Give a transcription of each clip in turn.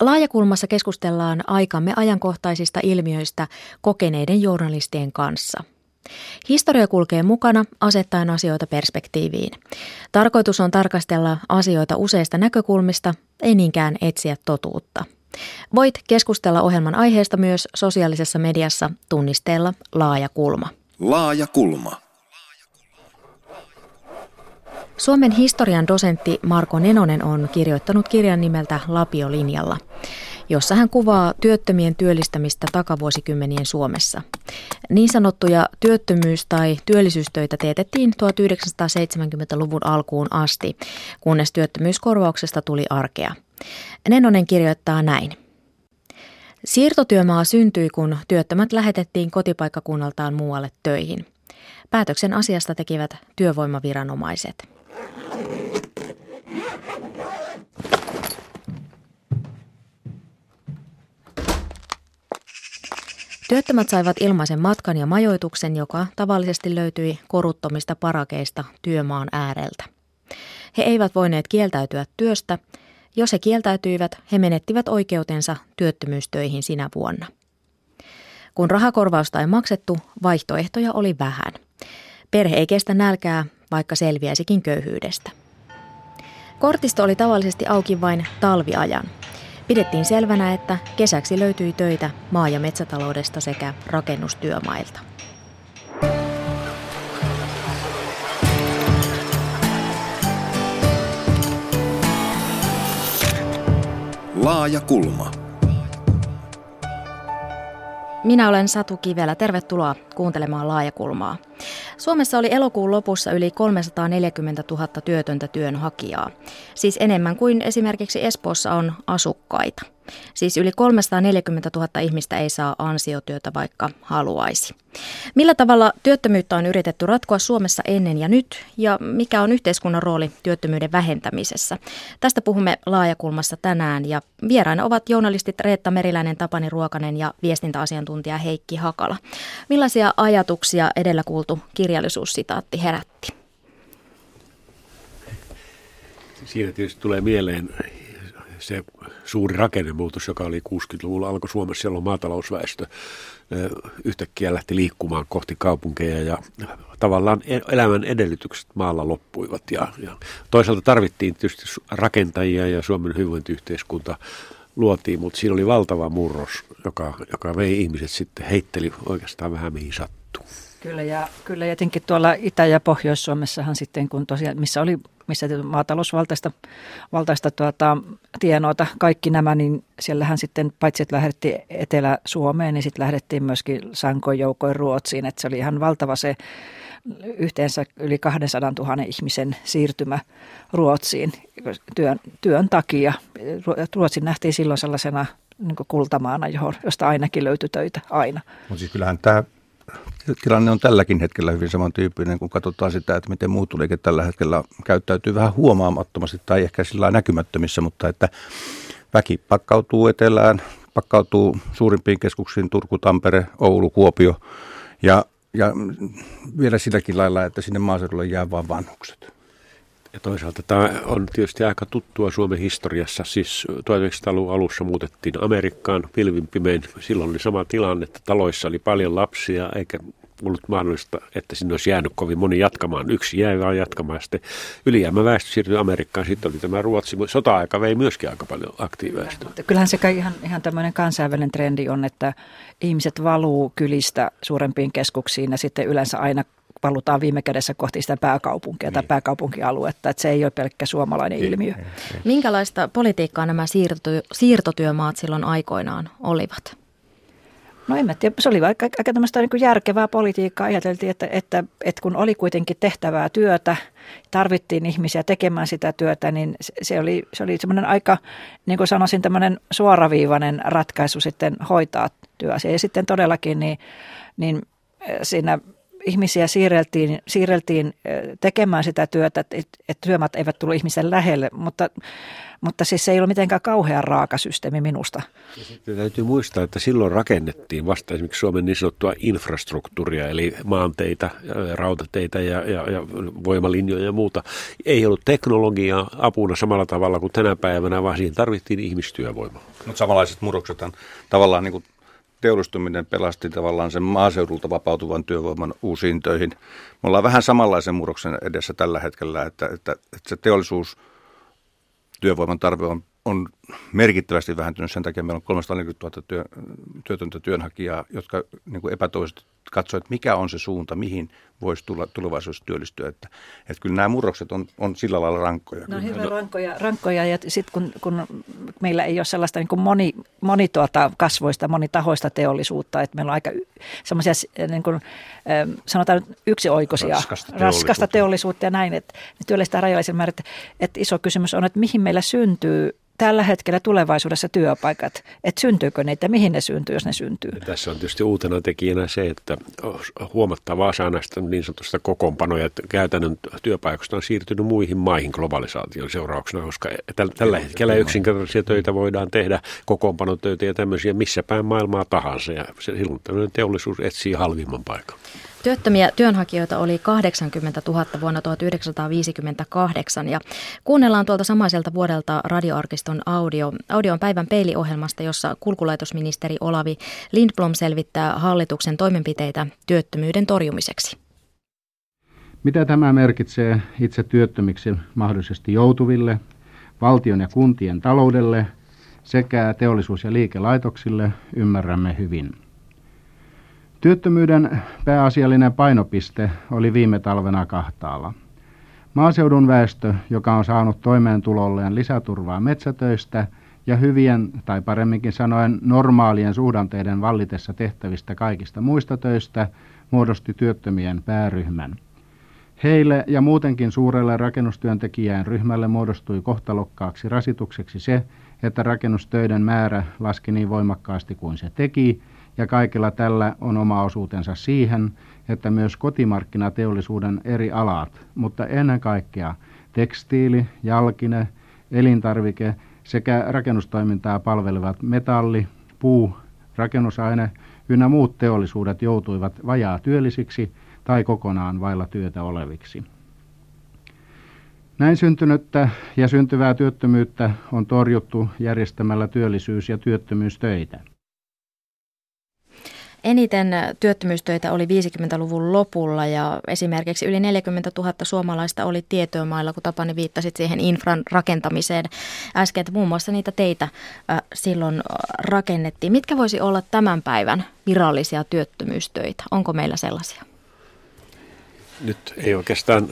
Laajakulmassa keskustellaan aikamme ajankohtaisista ilmiöistä kokeneiden journalistien kanssa. Historia kulkee mukana asettaen asioita perspektiiviin. Tarkoitus on tarkastella asioita useista näkökulmista, ei niinkään etsiä totuutta. Voit keskustella ohjelman aiheesta myös sosiaalisessa mediassa tunnisteella Laaja kulma. Laaja kulma. Suomen historian dosentti Marko Nenonen on kirjoittanut kirjan nimeltä Lapiolinjalla, jossa hän kuvaa työttömien työllistämistä takavuosikymmenien Suomessa. Niin sanottuja työttömyys- tai työllisyystöitä teetettiin 1970-luvun alkuun asti, kunnes työttömyyskorvauksesta tuli arkea. Nenonen kirjoittaa näin. Siirtotyömaa syntyi, kun työttömät lähetettiin kotipaikkakunnaltaan muualle töihin. Päätöksen asiasta tekivät työvoimaviranomaiset. Työttömät saivat ilmaisen matkan ja majoituksen, joka tavallisesti löytyi koruttomista parakeista työmaan ääreltä. He eivät voineet kieltäytyä työstä. Jos he kieltäytyivät, he menettivät oikeutensa työttömyystöihin sinä vuonna. Kun rahakorvausta ei maksettu, vaihtoehtoja oli vähän. Perhe ei kestä nälkää, vaikka selviäisikin köyhyydestä. Kortisto oli tavallisesti auki vain talviajan. Pidettiin selvänä, että kesäksi löytyi töitä maa- ja metsätaloudesta sekä rakennustyömailta. Laaja kulma. Minä olen Satu Kivelä. Tervetuloa kuuntelemaan Laajakulmaa. Suomessa oli elokuun lopussa yli 340 000 työtöntä työnhakijaa, siis enemmän kuin esimerkiksi Espoossa on asukkaita. Siis yli 340 000 ihmistä ei saa ansiotyötä, vaikka haluaisi. Millä tavalla työttömyyttä on yritetty ratkoa Suomessa ennen ja nyt, ja mikä on yhteiskunnan rooli työttömyyden vähentämisessä? Tästä puhumme laajakulmassa tänään, ja vieraina ovat journalistit Reetta Meriläinen, Tapani Ruokanen ja viestintäasiantuntija Heikki Hakala. Millaisia ajatuksia edellä kuultu kirjallisuussitaatti herätti? Siinä tietysti tulee mieleen se suuri rakennemuutos, joka oli 60-luvulla alkoi Suomessa, jolloin maatalousväestö yhtäkkiä lähti liikkumaan kohti kaupunkeja ja tavallaan e-, elämän edellytykset maalla loppuivat. Ja, ja toisaalta tarvittiin tietysti rakentajia ja Suomen hyvinvointiyhteiskunta luotiin, mutta siinä oli valtava murros, joka, joka vei ihmiset sitten heitteli oikeastaan vähän mihin sattuu. Kyllä ja kyllä jotenkin tuolla Itä- ja Pohjois-Suomessahan sitten, kun tosiaan, missä oli missä maatalousvaltaista valtaista tuota, tienoita, kaikki nämä, niin siellähän sitten paitsi, että lähdettiin Etelä-Suomeen, niin sitten lähdettiin myöskin sankoin joukoin Ruotsiin, että se oli ihan valtava se yhteensä yli 200 000 ihmisen siirtymä Ruotsiin työn, työn takia. Ruotsin nähtiin silloin sellaisena niin kultamaana, johon, josta ainakin löytyi töitä aina. Mutta siis kyllähän tämä tilanne on tälläkin hetkellä hyvin samantyyppinen, kun katsotaan sitä, että miten muuttoliike tällä hetkellä käyttäytyy vähän huomaamattomasti tai ehkä sillä näkymättömissä, mutta että väki pakkautuu etelään, pakkautuu suurimpiin keskuksiin Turku, Tampere, Oulu, Kuopio ja, ja vielä silläkin lailla, että sinne maaseudulle jää vain vanhukset. Ja toisaalta tämä on tietysti aika tuttua Suomen historiassa. Siis 1900-luvun alussa muutettiin Amerikkaan pilvin pimein. Silloin oli sama tilanne, että taloissa oli paljon lapsia eikä ollut mahdollista, että sinne olisi jäänyt kovin moni jatkamaan. Yksi jäi vaan jatkamaan. Sitten ylijäämäväestö siirtyi Amerikkaan. Sitten oli tämä Ruotsi. Sota-aika vei myöskin aika paljon aktiiviväestöä. Kyllähän se ihan, ihan tämmöinen kansainvälinen trendi on, että ihmiset valuu kylistä suurempiin keskuksiin ja sitten yleensä aina valutaan viime kädessä kohti sitä pääkaupunkia niin. tai pääkaupunkialuetta, että se ei ole pelkkä suomalainen ei, ilmiö. Ei, ei. Minkälaista politiikkaa nämä siirtoty- siirtotyömaat silloin aikoinaan olivat? No en mä tiedä, se oli aika, aika tämmöistä niin järkevää politiikkaa. Ajateltiin, että, että, että kun oli kuitenkin tehtävää työtä, tarvittiin ihmisiä tekemään sitä työtä, niin se oli, se oli semmoinen aika, niin kuin sanoisin, tämmöinen suoraviivainen ratkaisu sitten hoitaa työasiaa. Ja sitten todellakin niin, niin siinä ihmisiä siirreltiin, siirreltiin tekemään sitä työtä, että, että työmat eivät tullut ihmisen lähelle, mutta, mutta siis se ei ole mitenkään kauhean raaka systeemi minusta. Ja sitten täytyy muistaa, että silloin rakennettiin vasta esimerkiksi Suomen niin sanottua infrastruktuuria, eli maanteita, rautateitä ja, ja, ja voimalinjoja ja muuta. Ei ollut teknologiaa apuna samalla tavalla kuin tänä päivänä, vaan siihen tarvittiin ihmistyövoimaa. Mutta samanlaiset murrokset tavallaan niin kuin teollistuminen pelasti tavallaan sen maaseudulta vapautuvan työvoiman uusiin töihin. Me ollaan vähän samanlaisen murroksen edessä tällä hetkellä, että, että, että se teollisuus työvoiman tarve on, on merkittävästi vähentynyt. Sen takia meillä on 340 000 työ, työtöntä työnhakijaa, jotka niin kuin epätoivoisesti katsoa, että mikä on se suunta, mihin voisi tulla tulevaisuudessa työllistyä. Että, että kyllä nämä murrokset on, on sillä lailla rankkoja. No hyvä rankkoja, rankkoja ja sitten kun, kun meillä ei ole sellaista niin kuin moni, moni tuota kasvoista, monitahoista teollisuutta, että meillä on aika semmoisia niin kuin, sanotaan yksioikoisia, raskasta teollisuutta. raskasta teollisuutta ja näin, että ne työllistää rajallisen määrän. Että, että iso kysymys on, että mihin meillä syntyy tällä hetkellä tulevaisuudessa työpaikat, että syntyykö niitä, mihin ne syntyy, jos ne syntyy. Ja tässä on tietysti uutena tekijänä se, että huomattavaa osa näistä niin sanotusta kokoonpanoja että käytännön työpaikoista on siirtynyt muihin maihin globalisaation seurauksena, koska tällä hetkellä yksinkertaisia töitä voidaan tehdä, kokoonpanotöitä ja tämmöisiä missä päin maailmaa tahansa ja silloin teollisuus etsii halvimman paikan. Työttömiä työnhakijoita oli 80 000 vuonna 1958 ja kuunnellaan tuolta samaiselta vuodelta radioarkiston audio. Audio on päivän peiliohjelmasta, jossa kulkulaitosministeri Olavi Lindblom selvittää hallituksen toimenpiteitä työttömyyden torjumiseksi. Mitä tämä merkitsee itse työttömiksi mahdollisesti joutuville, valtion ja kuntien taloudelle sekä teollisuus- ja liikelaitoksille, ymmärrämme hyvin. Työttömyyden pääasiallinen painopiste oli viime talvena kahtaalla. Maaseudun väestö, joka on saanut toimeentulolleen lisäturvaa metsätöistä ja hyvien, tai paremminkin sanoen normaalien suhdanteiden vallitessa tehtävistä kaikista muista töistä, muodosti työttömien pääryhmän. Heille ja muutenkin suurelle rakennustyöntekijän ryhmälle muodostui kohtalokkaaksi rasitukseksi se, että rakennustöiden määrä laski niin voimakkaasti kuin se teki, ja kaikilla tällä on oma osuutensa siihen, että myös kotimarkkinateollisuuden eri alat, mutta ennen kaikkea tekstiili, jalkine, elintarvike sekä rakennustoimintaa palvelevat metalli, puu, rakennusaine ynnä muut teollisuudet joutuivat vajaa työllisiksi tai kokonaan vailla työtä oleviksi. Näin syntynyttä ja syntyvää työttömyyttä on torjuttu järjestämällä työllisyys- ja työttömyystöitä. Eniten työttömyystöitä oli 50-luvun lopulla ja esimerkiksi yli 40 000 suomalaista oli tietomailla, kun Tapani viittasit siihen infran rakentamiseen äsken, että muun muassa niitä teitä silloin rakennettiin. Mitkä voisi olla tämän päivän virallisia työttömyystöitä? Onko meillä sellaisia? Nyt ei oikeastaan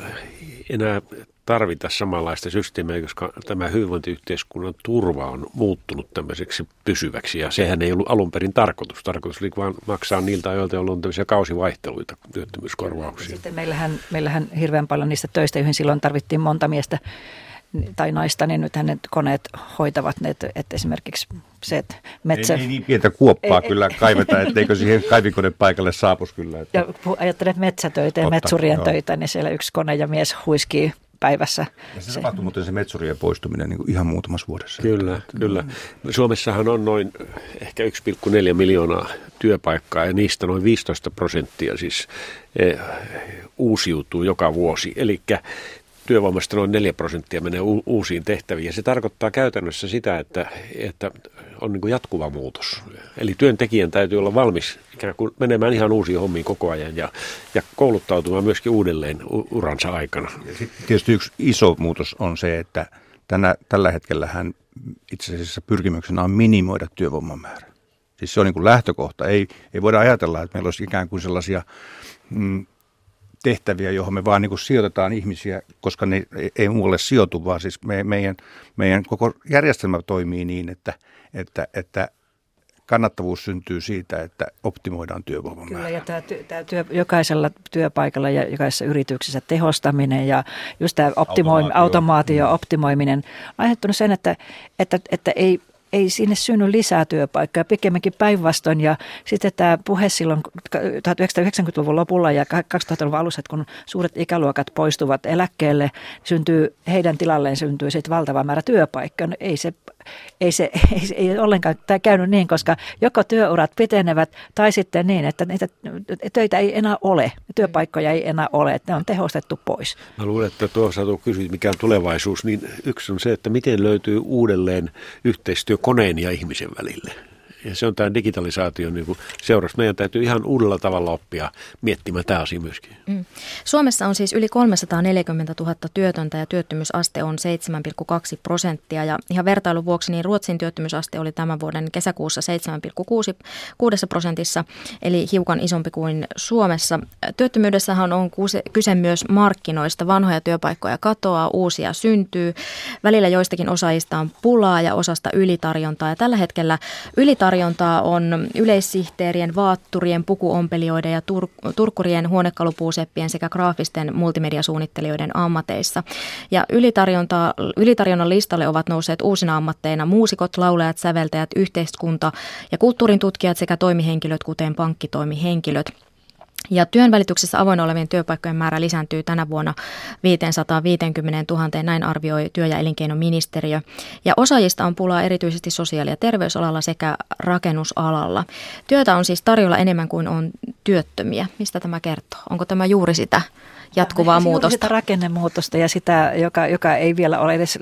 enää tarvita samanlaista systeemiä, koska tämä hyvinvointiyhteiskunnan turva on muuttunut tämmöiseksi pysyväksi. Ja sehän ei ollut alun perin tarkoitus. Tarkoitus oli vain maksaa niiltä ajoilta, jolloin on tämmöisiä kausivaihteluita, työttömyyskorvauksia. Sitten meillähän, meillähän hirveän paljon niistä töistä, joihin silloin tarvittiin monta miestä tai naista, niin nythän ne koneet hoitavat ne, että, että esimerkiksi se, että metsä... Ei, ei niin pientä kuoppaa ei, kyllä kaiveta, etteikö siihen kaivikone paikalle saapus kyllä. Että... Ja ajattelet metsätöitä ja Totta, metsurien joo. töitä, niin siellä yksi kone ja mies huiskii päivässä. Ja se, se tapahtui muuten se metsurien poistuminen niin kuin ihan muutamassa vuodessa. Kyllä, että, kyllä. Suomessahan on noin ehkä 1,4 miljoonaa työpaikkaa ja niistä noin 15 prosenttia siis eh, uusiutuu joka vuosi. Eli työvoimasta noin 4 prosenttia menee u- uusiin tehtäviin. Ja se tarkoittaa käytännössä sitä, että, että on niin kuin jatkuva muutos. Eli työntekijän täytyy olla valmis ikään kuin menemään ihan uusiin hommiin koko ajan ja, ja kouluttautumaan myöskin uudelleen uransa aikana. Tietysti yksi iso muutos on se, että tänä, tällä hetkellä hän itse asiassa pyrkimyksenä on minimoida työvoiman määrä. Siis se on niin kuin lähtökohta. Ei, ei voida ajatella, että meillä olisi ikään kuin sellaisia mm, tehtäviä, johon me vaan niin kuin sijoitetaan ihmisiä, koska ne ei muualle sijoitu, vaan siis me, meidän, meidän koko järjestelmä toimii niin, että, että, että kannattavuus syntyy siitä, että optimoidaan työvoiman Kyllä, ja tämä, tämä työ, jokaisella työpaikalla ja jokaisessa yrityksessä tehostaminen ja just tämä optimoim, automaatio, automaatio optimoiminen on aiheuttanut sen, että, että, että ei ei sinne synny lisää työpaikkoja, pikemminkin päinvastoin. Ja sitten tämä puhe silloin 1990-luvun lopulla ja 2000-luvun alussa, kun suuret ikäluokat poistuvat eläkkeelle, syntyy, heidän tilalleen syntyy sitten valtava määrä työpaikkoja. No ei se ei se ei, ei ollenkaan tämä käynyt niin, koska joko työurat pitenevät tai sitten niin, että niitä töitä ei enää ole, työpaikkoja ei enää ole, että ne on tehostettu pois. Mä luulen, että tuossa kysyit, mikä on tulevaisuus, niin yksi on se, että miten löytyy uudelleen yhteistyö koneen ja ihmisen välille. Ja se on tämä digitalisaatio niin kuin seurassa. Meidän täytyy ihan uudella tavalla oppia miettimään tämä asia myöskin. Mm. Suomessa on siis yli 340 000 työtöntä ja työttömyysaste on 7,2 prosenttia. Ja ihan vertailun vuoksi niin Ruotsin työttömyysaste oli tämän vuoden kesäkuussa 7,6 prosentissa, eli hiukan isompi kuin Suomessa. Työttömyydessähän on kyse myös markkinoista. Vanhoja työpaikkoja katoaa, uusia syntyy. Välillä joistakin osaajista on pulaa ja osasta ylitarjontaa. Ja tällä hetkellä ylitarjontaa tarjontaa on yleissihteerien, vaatturien, pukuompelijoiden ja tur- turkurien, huonekalupuuseppien sekä graafisten multimediasuunnittelijoiden ammateissa. Ja ylitarjonnan listalle ovat nousseet uusina ammatteina muusikot, laulajat, säveltäjät, yhteiskunta ja kulttuurin tutkijat sekä toimihenkilöt, kuten pankkitoimihenkilöt. Ja työnvälityksessä avoin olevien työpaikkojen määrä lisääntyy tänä vuonna 550 000, näin arvioi työ- ja elinkeinoministeriö. Ja osaajista on pulaa erityisesti sosiaali- ja terveysalalla sekä rakennusalalla. Työtä on siis tarjolla enemmän kuin on työttömiä. Mistä tämä kertoo? Onko tämä juuri sitä jatkuvaa muutosta. Sitä rakennemuutosta ja sitä, joka, joka ei vielä ole edes,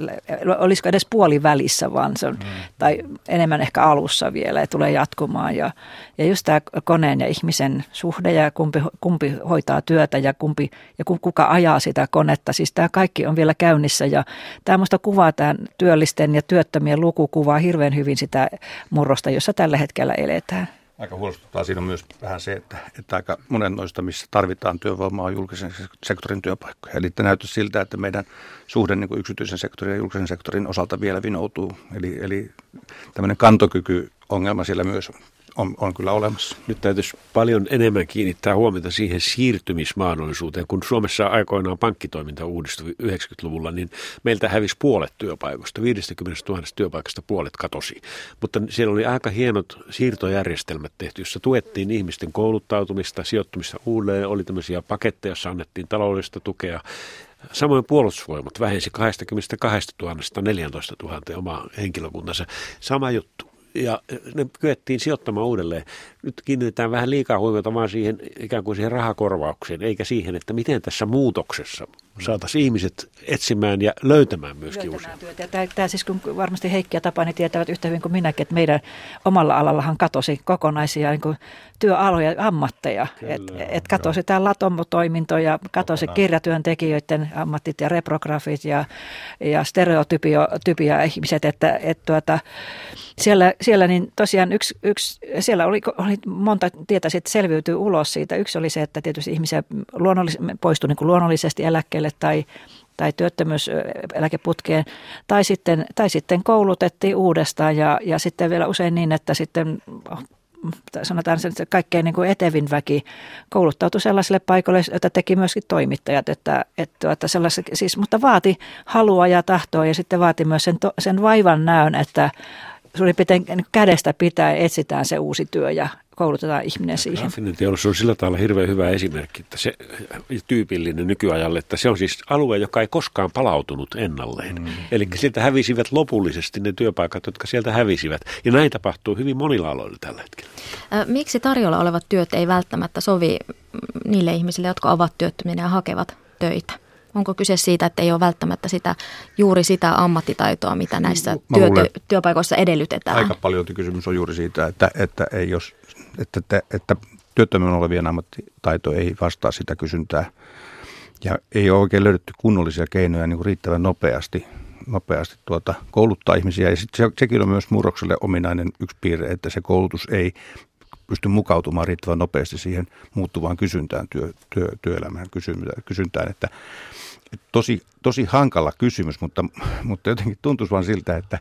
olisiko edes puolivälissä, vaan se on, mm. tai enemmän ehkä alussa vielä ja tulee jatkumaan. Ja, ja just tämä koneen ja ihmisen suhde ja kumpi, kumpi hoitaa työtä ja, kumpi, ja kuka ajaa sitä konetta. Siis tämä kaikki on vielä käynnissä ja tämä minusta kuvaa tämän työllisten ja työttömien luku kuvaa hirveän hyvin sitä murrosta, jossa tällä hetkellä eletään aika huolestuttaa siinä on myös vähän se, että, että aika monen noista, missä tarvitaan työvoimaa, on julkisen sektorin työpaikkoja. Eli näyttää siltä, että meidän suhde niin yksityisen sektorin ja julkisen sektorin osalta vielä vinoutuu. Eli, eli tämmöinen kantokykyongelma siellä myös on, on kyllä olemassa. Nyt täytyisi paljon enemmän kiinnittää huomiota siihen siirtymismahdollisuuteen. Kun Suomessa aikoinaan pankkitoiminta uudistui 90-luvulla, niin meiltä hävisi puolet työpaikoista. 50 000 työpaikasta puolet katosi. Mutta siellä oli aika hienot siirtojärjestelmät tehty, jossa tuettiin ihmisten kouluttautumista, sijoittumista uudelleen. Oli tämmöisiä paketteja, joissa annettiin taloudellista tukea. Samoin puolustusvoimat vähensi 22 000 14 000 omaa henkilökuntansa. Sama juttu ja ne kyettiin sijoittamaan uudelleen. Nyt kiinnitetään vähän liikaa huomiota vaan siihen ikään kuin siihen rahakorvaukseen, eikä siihen, että miten tässä muutoksessa saataisiin ihmiset etsimään ja löytämään myöskin löytämään työtä. Tämä, tämä siis kun varmasti Heikki ja Tapani tietävät yhtä hyvin kuin minäkin, että meidän omalla alallahan katosi kokonaisia niin kuin työaloja, ammatteja. Että et katosi tämä latommotoiminto ja katosi kirjatyöntekijöiden ammattit ja reprografit ja, ja stereotypia ihmiset, että et tuota, siellä, siellä niin tosiaan yksi, yksi siellä oli, oli monta tietä sitten selviytyy ulos siitä. Yksi oli se, että tietysti ihmisiä luonnollis, poistui niin kuin luonnollisesti eläkkeelle tai tai työttömyyseläkeputkeen, tai sitten, tai sitten koulutettiin uudestaan ja, ja sitten vielä usein niin, että sitten sanotaan että kaikkein niin kuin etevin väki kouluttautui sellaisille paikoille, joita teki myöskin toimittajat, että, että, että siis, mutta vaati halua ja tahtoa ja sitten vaati myös sen, sen vaivan näön, että suurin piirtein kädestä pitää etsitään se uusi työ ja koulutetaan ihminen siihen. Graafinen teollisuus on sillä tavalla hirveän hyvä esimerkki, että se tyypillinen nykyajalle, että se on siis alue, joka ei koskaan palautunut ennalleen. Mm. Eli sieltä hävisivät lopullisesti ne työpaikat, jotka sieltä hävisivät. Ja näin tapahtuu hyvin monilla aloilla tällä hetkellä. Miksi tarjolla olevat työt ei välttämättä sovi niille ihmisille, jotka ovat työttömiä ja hakevat töitä? Onko kyse siitä, että ei ole välttämättä sitä, juuri sitä ammattitaitoa, mitä näissä työ, työpaikoissa edellytetään? Aika paljon kysymys on juuri siitä, että, että, ei jos, että, että, työttömän olevien ammattitaito ei vastaa sitä kysyntää. Ja ei ole oikein löydetty kunnollisia keinoja niin kuin riittävän nopeasti, nopeasti tuota, kouluttaa ihmisiä. Ja sitten se, sekin on myös murrokselle ominainen yksi piirre, että se koulutus ei pysty mukautumaan riittävän nopeasti siihen muuttuvaan kysyntään, työ, työ, työelämään kysyntään. Että, että tosi, tosi hankala kysymys, mutta, mutta jotenkin tuntuisi vaan siltä, että,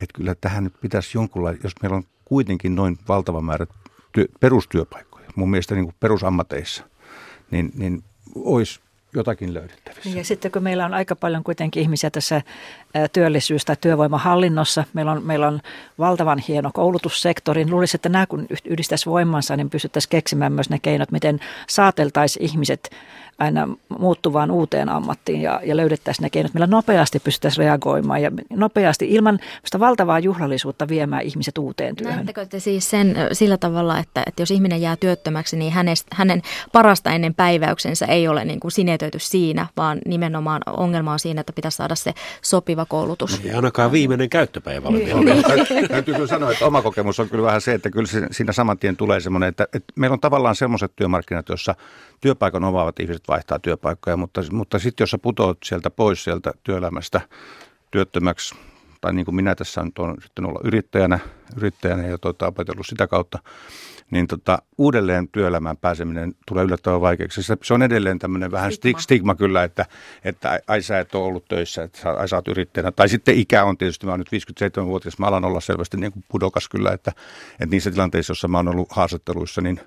että kyllä tähän nyt pitäisi jonkunlainen, jos meillä on kuitenkin noin valtava määrä työ, perustyöpaikkoja, mun mielestä niin kuin perusammateissa, niin, niin olisi jotakin löydettävissä. Niin ja sitten kun meillä on aika paljon kuitenkin ihmisiä tässä työllisyys- tai työvoimahallinnossa, meillä on, meillä on valtavan hieno koulutussektori. Luulisin, että nämä kun yhdistäisi voimansa, niin pystyttäisiin keksimään myös ne keinot, miten saateltaisiin ihmiset aina muuttuvaan uuteen ammattiin ja, ja löydettäisiin ne keinot, millä nopeasti pystyttäisiin reagoimaan ja nopeasti ilman sitä valtavaa juhlallisuutta viemään ihmiset uuteen työhön. Näettekö te siis sen sillä tavalla, että, että jos ihminen jää työttömäksi, niin hänestä, hänen parasta ennen päiväyksensä ei ole niin kuin sinetöity siinä, vaan nimenomaan ongelma on siinä, että pitäisi saada se sopiva koulutus. Ei ainakaan viimeinen käyttöpäivä ole vielä. Niin. Täytyy kyllä sanoa, että oma kokemus on kyllä vähän se, että kyllä siinä saman tien tulee semmoinen, että, että meillä on tavallaan semmoiset työmarkkinat, jossa työpaikan omaavat ihmiset vaihtaa työpaikkoja, mutta, mutta sitten jos sä putoat sieltä pois sieltä työelämästä työttömäksi, tai niin kuin minä tässä nyt olen sitten olla yrittäjänä, yrittäjänä ja tuota, opetellut sitä kautta, niin tota, uudelleen työelämään pääseminen tulee yllättävän vaikeaksi. Se, se on edelleen tämmöinen vähän stigma. stigma kyllä, että, että ai sä et ole ollut töissä, että ai sä oot yrittäjänä. Tai sitten ikä on tietysti, mä oon nyt 57-vuotias, mä alan olla selvästi niin kuin pudokas kyllä, että, että niissä tilanteissa, joissa mä oon ollut haastatteluissa, niin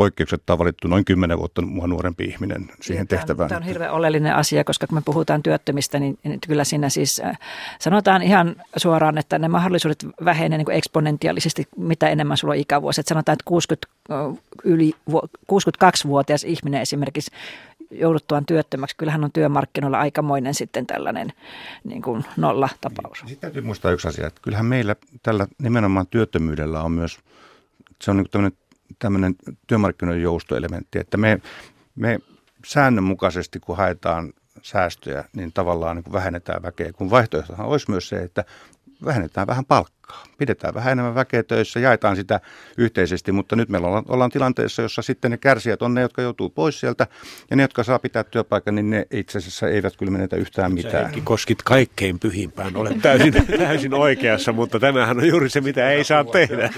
poikkeuksetta on valittu noin 10 vuotta mua nuorempi ihminen siihen tämä tehtävään. Tämä on hirveän oleellinen asia, koska kun me puhutaan työttömistä, niin, niin kyllä siinä siis äh, sanotaan ihan suoraan, että ne mahdollisuudet vähenee niin kuin eksponentiaalisesti, mitä enemmän sulla on ikävuosi. Että sanotaan, että 60, yli, 62-vuotias ihminen esimerkiksi jouduttuaan työttömäksi, kyllähän on työmarkkinoilla aikamoinen sitten tällainen niin kuin nolla-tapaus. Sitten täytyy muistaa yksi asia, että kyllähän meillä tällä nimenomaan työttömyydellä on myös, se on niin tämmöinen tämmöinen työmarkkinoiden joustoelementti, että me, me säännönmukaisesti, kun haetaan säästöjä, niin tavallaan niin vähennetään väkeä, kun vaihtoehtohan olisi myös se, että vähennetään vähän palkkaa. Pidetään vähän enemmän väkeä töissä, jaetaan sitä yhteisesti, mutta nyt meillä ollaan, ollaan tilanteessa, jossa sitten ne kärsijät on ne, jotka joutuu pois sieltä, ja ne, jotka saa pitää työpaikan, niin ne itse asiassa eivät kyllä menetä yhtään mitään. Sä koskit kaikkein pyhimpään, olet täysin, täysin oikeassa, mutta tämähän on juuri se, mitä ei saa tehdä.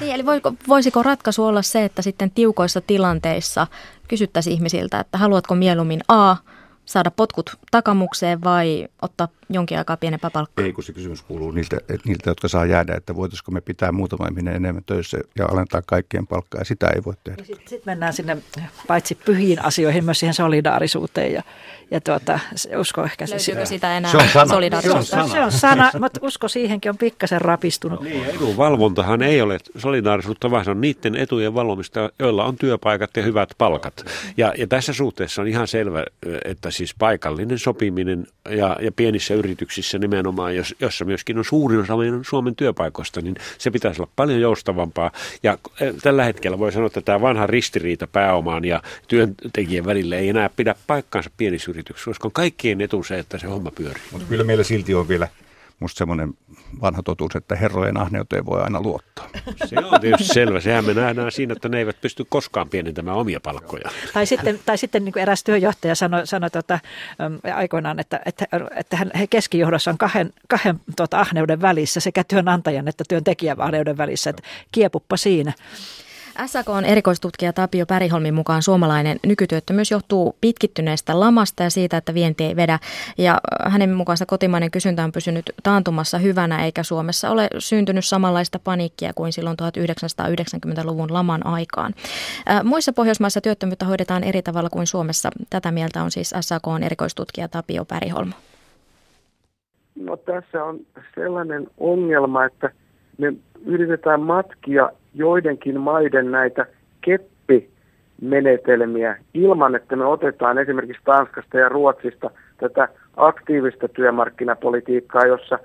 Niin, eli voisiko ratkaisu olla se, että sitten tiukoissa tilanteissa kysyttäisiin ihmisiltä, että haluatko mieluummin A, saada potkut takamukseen vai ottaa jonkin aikaa pienempää palkkaa? Ei, kun se kysymys kuuluu niiltä, niiltä jotka saa jäädä, että voitaisiko me pitää muutama ihminen enemmän töissä ja alentaa kaikkien palkkaa, ja sitä ei voi tehdä. Sitten sit mennään sinne paitsi pyhiin asioihin, myös siihen solidaarisuuteen, ja, ja tuota, usko ehkä se Löytyykö sitä enää se on sana. solidaarisuutta? Se on sana. Se on sana, mutta usko siihenkin on pikkasen rapistunut. No, niin, edunvalvontahan ei ole solidaarisuutta, vaan se on niiden etujen valvomista, joilla on työpaikat ja hyvät palkat. Ja, ja tässä suhteessa on ihan selvä, että siis paikallinen sopiminen ja, ja pienissä yrityksissä nimenomaan, jos, jossa myöskin on suurin osa Suomen työpaikoista, niin se pitäisi olla paljon joustavampaa. Ja tällä hetkellä voi sanoa, että tämä vanha ristiriita pääomaan ja työntekijän välillä ei enää pidä paikkaansa pienissä yrityksissä, koska on kaikkien etu se, että se homma pyörii. Mutta kyllä meillä silti on vielä musta semmoinen vanha totuus, että herrojen ahneuteen voi aina luottaa. Se on tietysti selvä. Sehän me nähdään siinä, että ne eivät pysty koskaan pienentämään omia palkkoja. Tai sitten, tai sitten niin kuin eräs työjohtaja sanoi, sanoi tuota, aikoinaan, että, että, että hän, he keskijohdossa on kahden, kahden tuota, ahneuden välissä, sekä työnantajan että työntekijän ahneuden välissä, että kiepuppa siinä. SAK on erikoistutkija Tapio Päriholmin mukaan suomalainen nykytyöttömyys johtuu pitkittyneestä lamasta ja siitä, että vienti ei vedä. Ja hänen mukaansa kotimainen kysyntä on pysynyt taantumassa hyvänä, eikä Suomessa ole syntynyt samanlaista paniikkia kuin silloin 1990-luvun laman aikaan. Muissa Pohjoismaissa työttömyyttä hoidetaan eri tavalla kuin Suomessa. Tätä mieltä on siis SAK on erikoistutkija Tapio Päriholmo. No tässä on sellainen ongelma, että me yritetään matkia joidenkin maiden näitä keppimenetelmiä ilman, että me otetaan esimerkiksi Tanskasta ja Ruotsista tätä aktiivista työmarkkinapolitiikkaa, jossa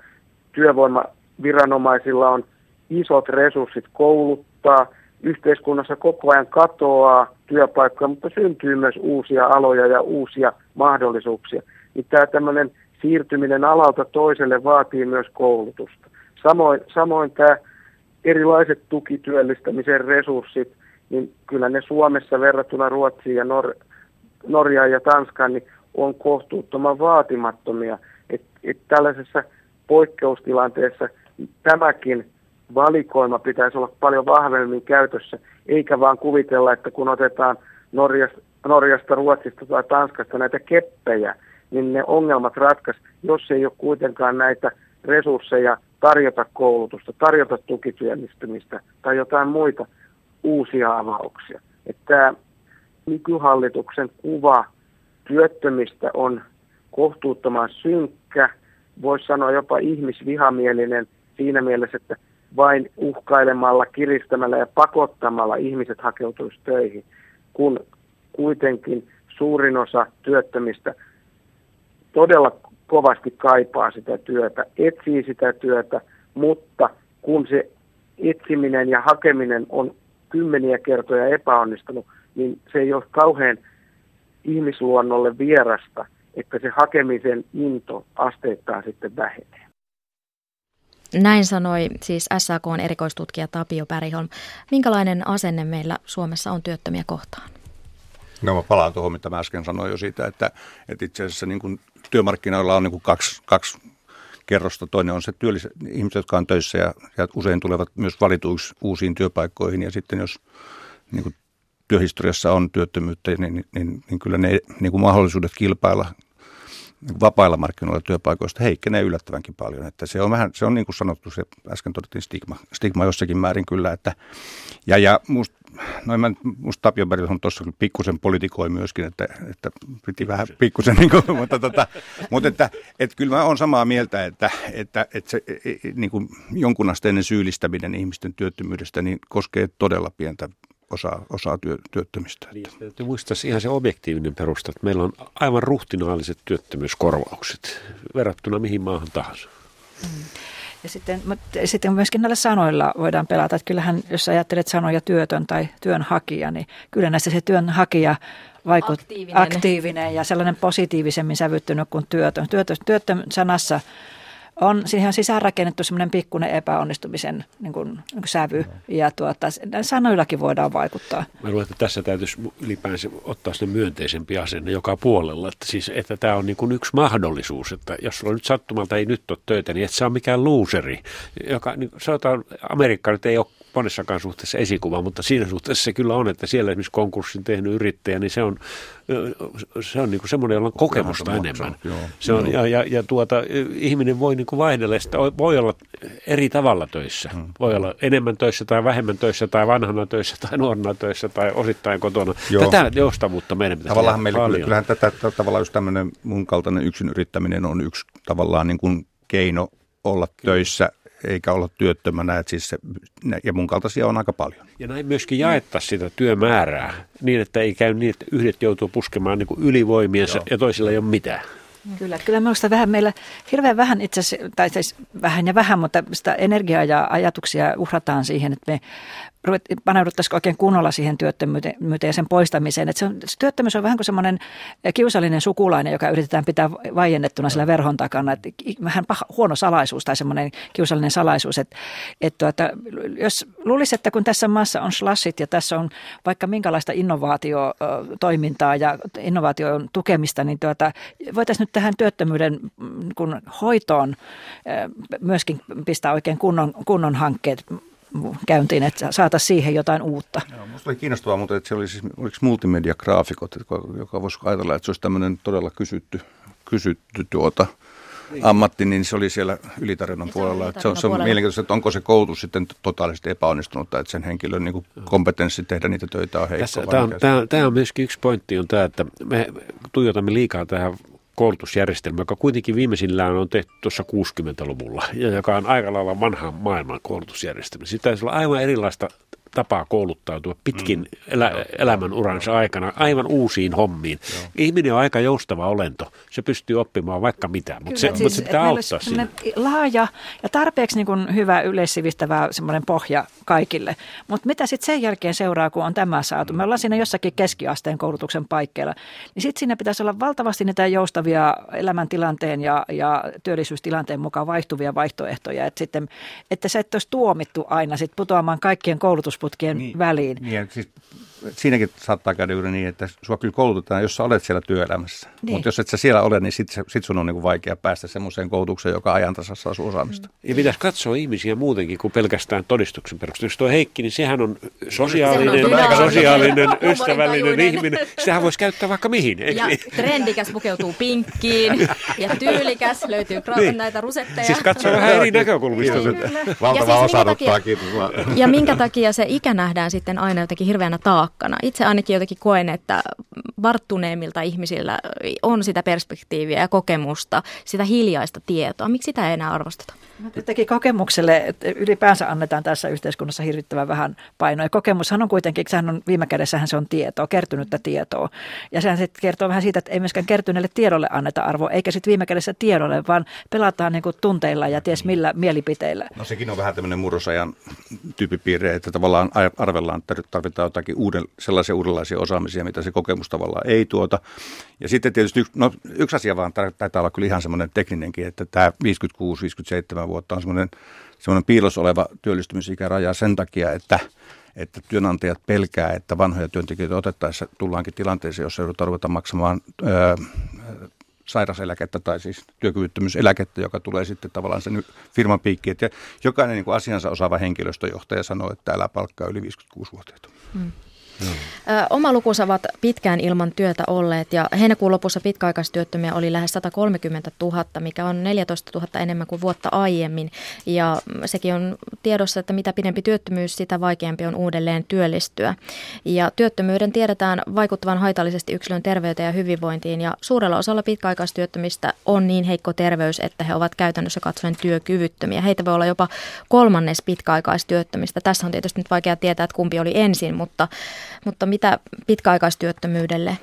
työvoimaviranomaisilla on isot resurssit kouluttaa, yhteiskunnassa koko ajan katoaa työpaikkoja, mutta syntyy myös uusia aloja ja uusia mahdollisuuksia. Niin tämä tämmöinen siirtyminen alalta toiselle vaatii myös koulutusta. Samoin, samoin tämä erilaiset tukityöllistämisen resurssit, niin kyllä ne Suomessa verrattuna Ruotsiin ja Nor- Norjaan ja Tanskaan niin on kohtuuttoman vaatimattomia. Et, et tällaisessa poikkeustilanteessa tämäkin valikoima pitäisi olla paljon vahvemmin käytössä, eikä vaan kuvitella, että kun otetaan Norjasta, Norjasta Ruotsista tai Tanskasta näitä keppejä, niin ne ongelmat ratkaisi, jos ei ole kuitenkaan näitä resursseja tarjota koulutusta, tarjota tukityöllistymistä tai jotain muita uusia avauksia. Että tämä nykyhallituksen kuva työttömistä on kohtuuttoman synkkä, voisi sanoa jopa ihmisvihamielinen siinä mielessä, että vain uhkailemalla, kiristämällä ja pakottamalla ihmiset hakeutuisi töihin, kun kuitenkin suurin osa työttömistä todella kovasti kaipaa sitä työtä, etsii sitä työtä, mutta kun se etsiminen ja hakeminen on kymmeniä kertoja epäonnistunut, niin se ei ole kauhean ihmisluonnolle vierasta, että se hakemisen into asteittain sitten vähenee. Näin sanoi siis SAK erikoistutkija Tapio Päriholm. Minkälainen asenne meillä Suomessa on työttömiä kohtaan? No mä palaan tuohon, mitä mä äsken sanoin jo siitä, että, että itse asiassa niin kuin työmarkkinoilla on niin kuin kaksi, kaksi kerrosta. Toinen on se työllis- ihmiset, jotka on töissä ja, ja usein tulevat myös valituiksi uusiin työpaikkoihin. Ja sitten jos niin kuin työhistoriassa on työttömyyttä, niin, niin, niin, niin kyllä ne niin kuin mahdollisuudet kilpailla vapailla markkinoilla työpaikoista heikkenee yllättävänkin paljon. Että se on vähän, se on niin kuin sanottu, se äsken todettiin stigma, stigma jossakin määrin kyllä. Että, ja, ja musta no mä, musta Tapio on tuossa pikkusen politikoi myöskin, että, että piti vähän pikkusen, niin kuin, mutta, tota, mutta että, että kyllä mä olen samaa mieltä, että, että, että se e, e, niin kuin jonkunasteinen syyllistäminen ihmisten työttömyydestä niin koskee todella pientä osaa, osaa työ, työttömistä. Niin, täytyy muistaa ihan se objektiivinen perusta, että meillä on aivan ruhtinaalliset työttömyyskorvaukset verrattuna mihin maahan tahansa. Mm. Ja sitten, sitten myöskin näillä sanoilla voidaan pelata, että kyllähän jos ajattelet sanoja työtön tai työnhakija, niin kyllä näissä se työnhakija vaikut, aktiivinen. aktiivinen ja sellainen positiivisemmin sävyttynyt kuin työtön. Työtön, työtön sanassa on siihen sisäänrakennettu semmoinen pikkuinen epäonnistumisen niin kuin, niin kuin sävy ja tuota, sanoillakin voidaan vaikuttaa. Mä luulen, että tässä täytyisi ylipäänsä ottaa sinne myönteisempi asenne joka puolella. Että, siis, että tämä on niin kuin yksi mahdollisuus, että jos sulla nyt sattumalta ei nyt ole töitä, niin et sä ole mikään looseri. Joka, niin, sanotaan, Amerikka nyt ei ole monessakaan suhteessa esikuva, mutta siinä suhteessa se kyllä on, että siellä esimerkiksi konkurssin tehnyt yrittäjä, niin se on, se on niin kuin semmoinen, jolla on kokemusta enemmän. Se on, ja, ja, ja tuota, ihminen voi niin kuin vaihdella, sitä voi olla eri tavalla töissä. Hmm. Voi olla enemmän töissä tai vähemmän töissä tai vanhana töissä tai nuorena töissä tai osittain kotona. Joo. Tätä joustavuutta meidän pitää Tavallaan meillä, paljon. Kyllähän tätä, tavallaan just tämmöinen mun kaltainen yksin yrittäminen on yksi tavallaan niin kuin keino olla Kyllä. töissä eikä olla työttömänä. Että siis se, ja mun kaltaisia on aika paljon. Ja näin myöskin jaetta sitä työmäärää niin, että ei käy niin, että yhdet joutuu puskemaan niin kuin ylivoimiensa Joo. ja toisilla ei ole mitään. Kyllä, kyllä minusta vähän meillä hirveän vähän itse asiassa, tai siis vähän ja vähän, mutta sitä energiaa ja ajatuksia uhrataan siihen, että me paneuduttaisiin oikein kunnolla siihen työttömyyteen sen poistamiseen. Että se, on, se työttömyys on vähän kuin semmoinen kiusallinen sukulainen, joka yritetään pitää vaiennettuna sillä verhon takana. Että vähän paha, huono salaisuus tai semmoinen kiusallinen salaisuus. Että, että, tuota, jos luulisi, että kun tässä maassa on slashit ja tässä on vaikka minkälaista innovaatiotoimintaa ja innovaation tukemista, niin tuota, voitaisiin nyt tähän työttömyyden mm, kun hoitoon myöskin pistää oikein kunnon, kunnon hankkeet käyntiin, että saataisiin siihen jotain uutta. Joo, minusta oli kiinnostavaa, mutta että se oli siis, oliko multimediagraafikot, joka, joka voisi ajatella, että se olisi tämmöinen todella kysytty, kysytty tuota, niin. ammatti, niin se oli siellä ylitarjonnan puolella. Että se on, se on mielenkiintoista, että onko se koulutus sitten totaalisesti epäonnistunut, tai että sen henkilön niin kuin kompetenssi tehdä niitä töitä on heikko. Tässä, tämä, on, tämä, tämä on myöskin yksi pointti, on tämä, että me tuijotamme liikaa tähän koulutusjärjestelmä, joka kuitenkin viimeisillään on tehty tuossa 60-luvulla ja joka on aika lailla vanha maailman koulutusjärjestelmä. Sitä taisi olla aivan erilaista tapaa kouluttautua pitkin mm. elä, elämän uransa aikana aivan uusiin hommiin. Joo. Ihminen on aika joustava olento. Se pystyy oppimaan vaikka mitä, mutta se, siis, mutta se pitää auttaa siinä. Laaja ja tarpeeksi niin kuin hyvä yleissivistävä semmoinen pohja kaikille. Mutta mitä sitten sen jälkeen seuraa, kun on tämä saatu? Me ollaan siinä jossakin keskiasteen koulutuksen paikkeilla. Niin sitten siinä pitäisi olla valtavasti niitä joustavia elämäntilanteen ja, ja työllisyystilanteen mukaan vaihtuvia vaihtoehtoja. Että, sitten, että se et olisi tuomittu aina sit putoamaan kaikkien koulutus koulutusputkien niin, väliin. Niin, siis siinäkin saattaa käydä juuri niin, että sua kyllä koulutetaan, jos sä olet siellä työelämässä. Niin. Mutta jos et sä siellä ole, niin sit, sit sun on niin kuin vaikea päästä semmoiseen koulutukseen, joka ajantasassa sun osaamista. Ja pitäisi katsoa ihmisiä muutenkin kuin pelkästään todistuksen perusteella. Jos tuo Heikki, niin sehän on sosiaalinen, sehän on sosiaalinen ystävällinen ihminen. Sitähän voisi käyttää vaikka mihin. Ja niin? trendikäs pukeutuu pinkkiin ja tyylikäs löytyy niin. näitä rusetteja. Siis katso vähän eri näkökulmista. Valtava siis osaannuttaakin. Ja minkä takia se ikä nähdään sitten aina jotenkin hirveänä taakkana. Itse ainakin jotenkin koen, että varttuneemmilta ihmisillä on sitä perspektiiviä ja kokemusta, sitä hiljaista tietoa. Miksi sitä ei enää arvosteta? Teki kokemukselle, että ylipäänsä annetaan tässä yhteiskunnassa hirvittävän vähän painoa. Ja kokemushan on kuitenkin, sehän on viime kädessähän se on tietoa, kertynyttä tietoa. Ja sehän sitten kertoo vähän siitä, että ei myöskään kertyneelle tiedolle anneta arvoa, eikä sitten viime kädessä tiedolle, vaan pelataan niin kuin tunteilla ja ties millä mielipiteillä. No sekin on vähän tämmöinen murrosajan tyyppipiirre, että tavallaan arvellaan, että tarvitaan jotakin uuden, sellaisia uudenlaisia osaamisia, mitä se kokemus tavallaan ei tuota. Ja sitten tietysti no, yksi asia vaan taitaa olla kyllä ihan semmoinen tekninenkin, että tämä 56-57 vuotta on semmoinen, semmoinen piilos oleva työllistymisikäraja sen takia, että että työnantajat pelkää, että vanhoja työntekijöitä otettaessa tullaankin tilanteeseen, jossa joudutaan ruveta maksamaan öö, sairaseläkettä tai siis työkyvyttömyyseläkettä, joka tulee sitten tavallaan sen firman piikkiin. Ja jokainen niin kuin asiansa osaava henkilöstöjohtaja sanoo, että älä palkkaa yli 56-vuotiaita. Hmm. Oma lukunsa ovat pitkään ilman työtä olleet ja heinäkuun lopussa pitkäaikaistyöttömiä oli lähes 130 000, mikä on 14 000 enemmän kuin vuotta aiemmin. Ja sekin on tiedossa, että mitä pidempi työttömyys, sitä vaikeampi on uudelleen työllistyä. Ja työttömyyden tiedetään vaikuttavan haitallisesti yksilön terveyteen ja hyvinvointiin ja suurella osalla pitkäaikaistyöttömistä on niin heikko terveys, että he ovat käytännössä katsoen työkyvyttömiä. Heitä voi olla jopa kolmannes pitkäaikaistyöttömistä. Tässä on tietysti nyt vaikea tietää, että kumpi oli ensin, mutta mutta mitä pitkäaikaistyöttömyydelle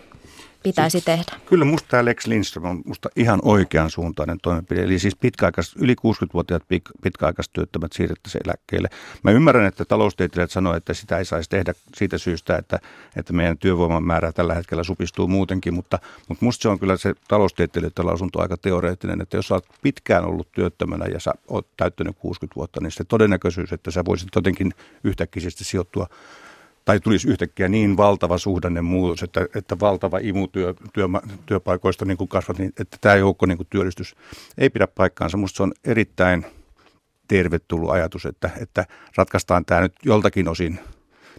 pitäisi siis, tehdä? Kyllä musta tämä Lex Lindström on musta ihan oikean suuntainen toimenpide. Eli siis pitkäaikais, yli 60-vuotiaat pitkäaikaistyöttömät siirrettäisiin eläkkeelle. Mä ymmärrän, että taloustieteilijät sanoo, että sitä ei saisi tehdä siitä syystä, että, että meidän työvoiman määrä tällä hetkellä supistuu muutenkin, mutta, mutta musta se on kyllä se taloustieteilijöiden lausunto aika teoreettinen, että jos sä oot pitkään ollut työttömänä ja sä oot täyttänyt 60 vuotta, niin se todennäköisyys, että sä voisit jotenkin yhtäkkiä sijoittua tai tulisi yhtäkkiä niin valtava suhdanne muutos, että, että valtava imu työ, työ, työpaikoista niin kuin kasvat, niin että tämä joukko niin kuin työllistys ei pidä paikkaansa. Minusta se on erittäin tervetullut ajatus, että, että ratkaistaan tämä nyt joltakin osin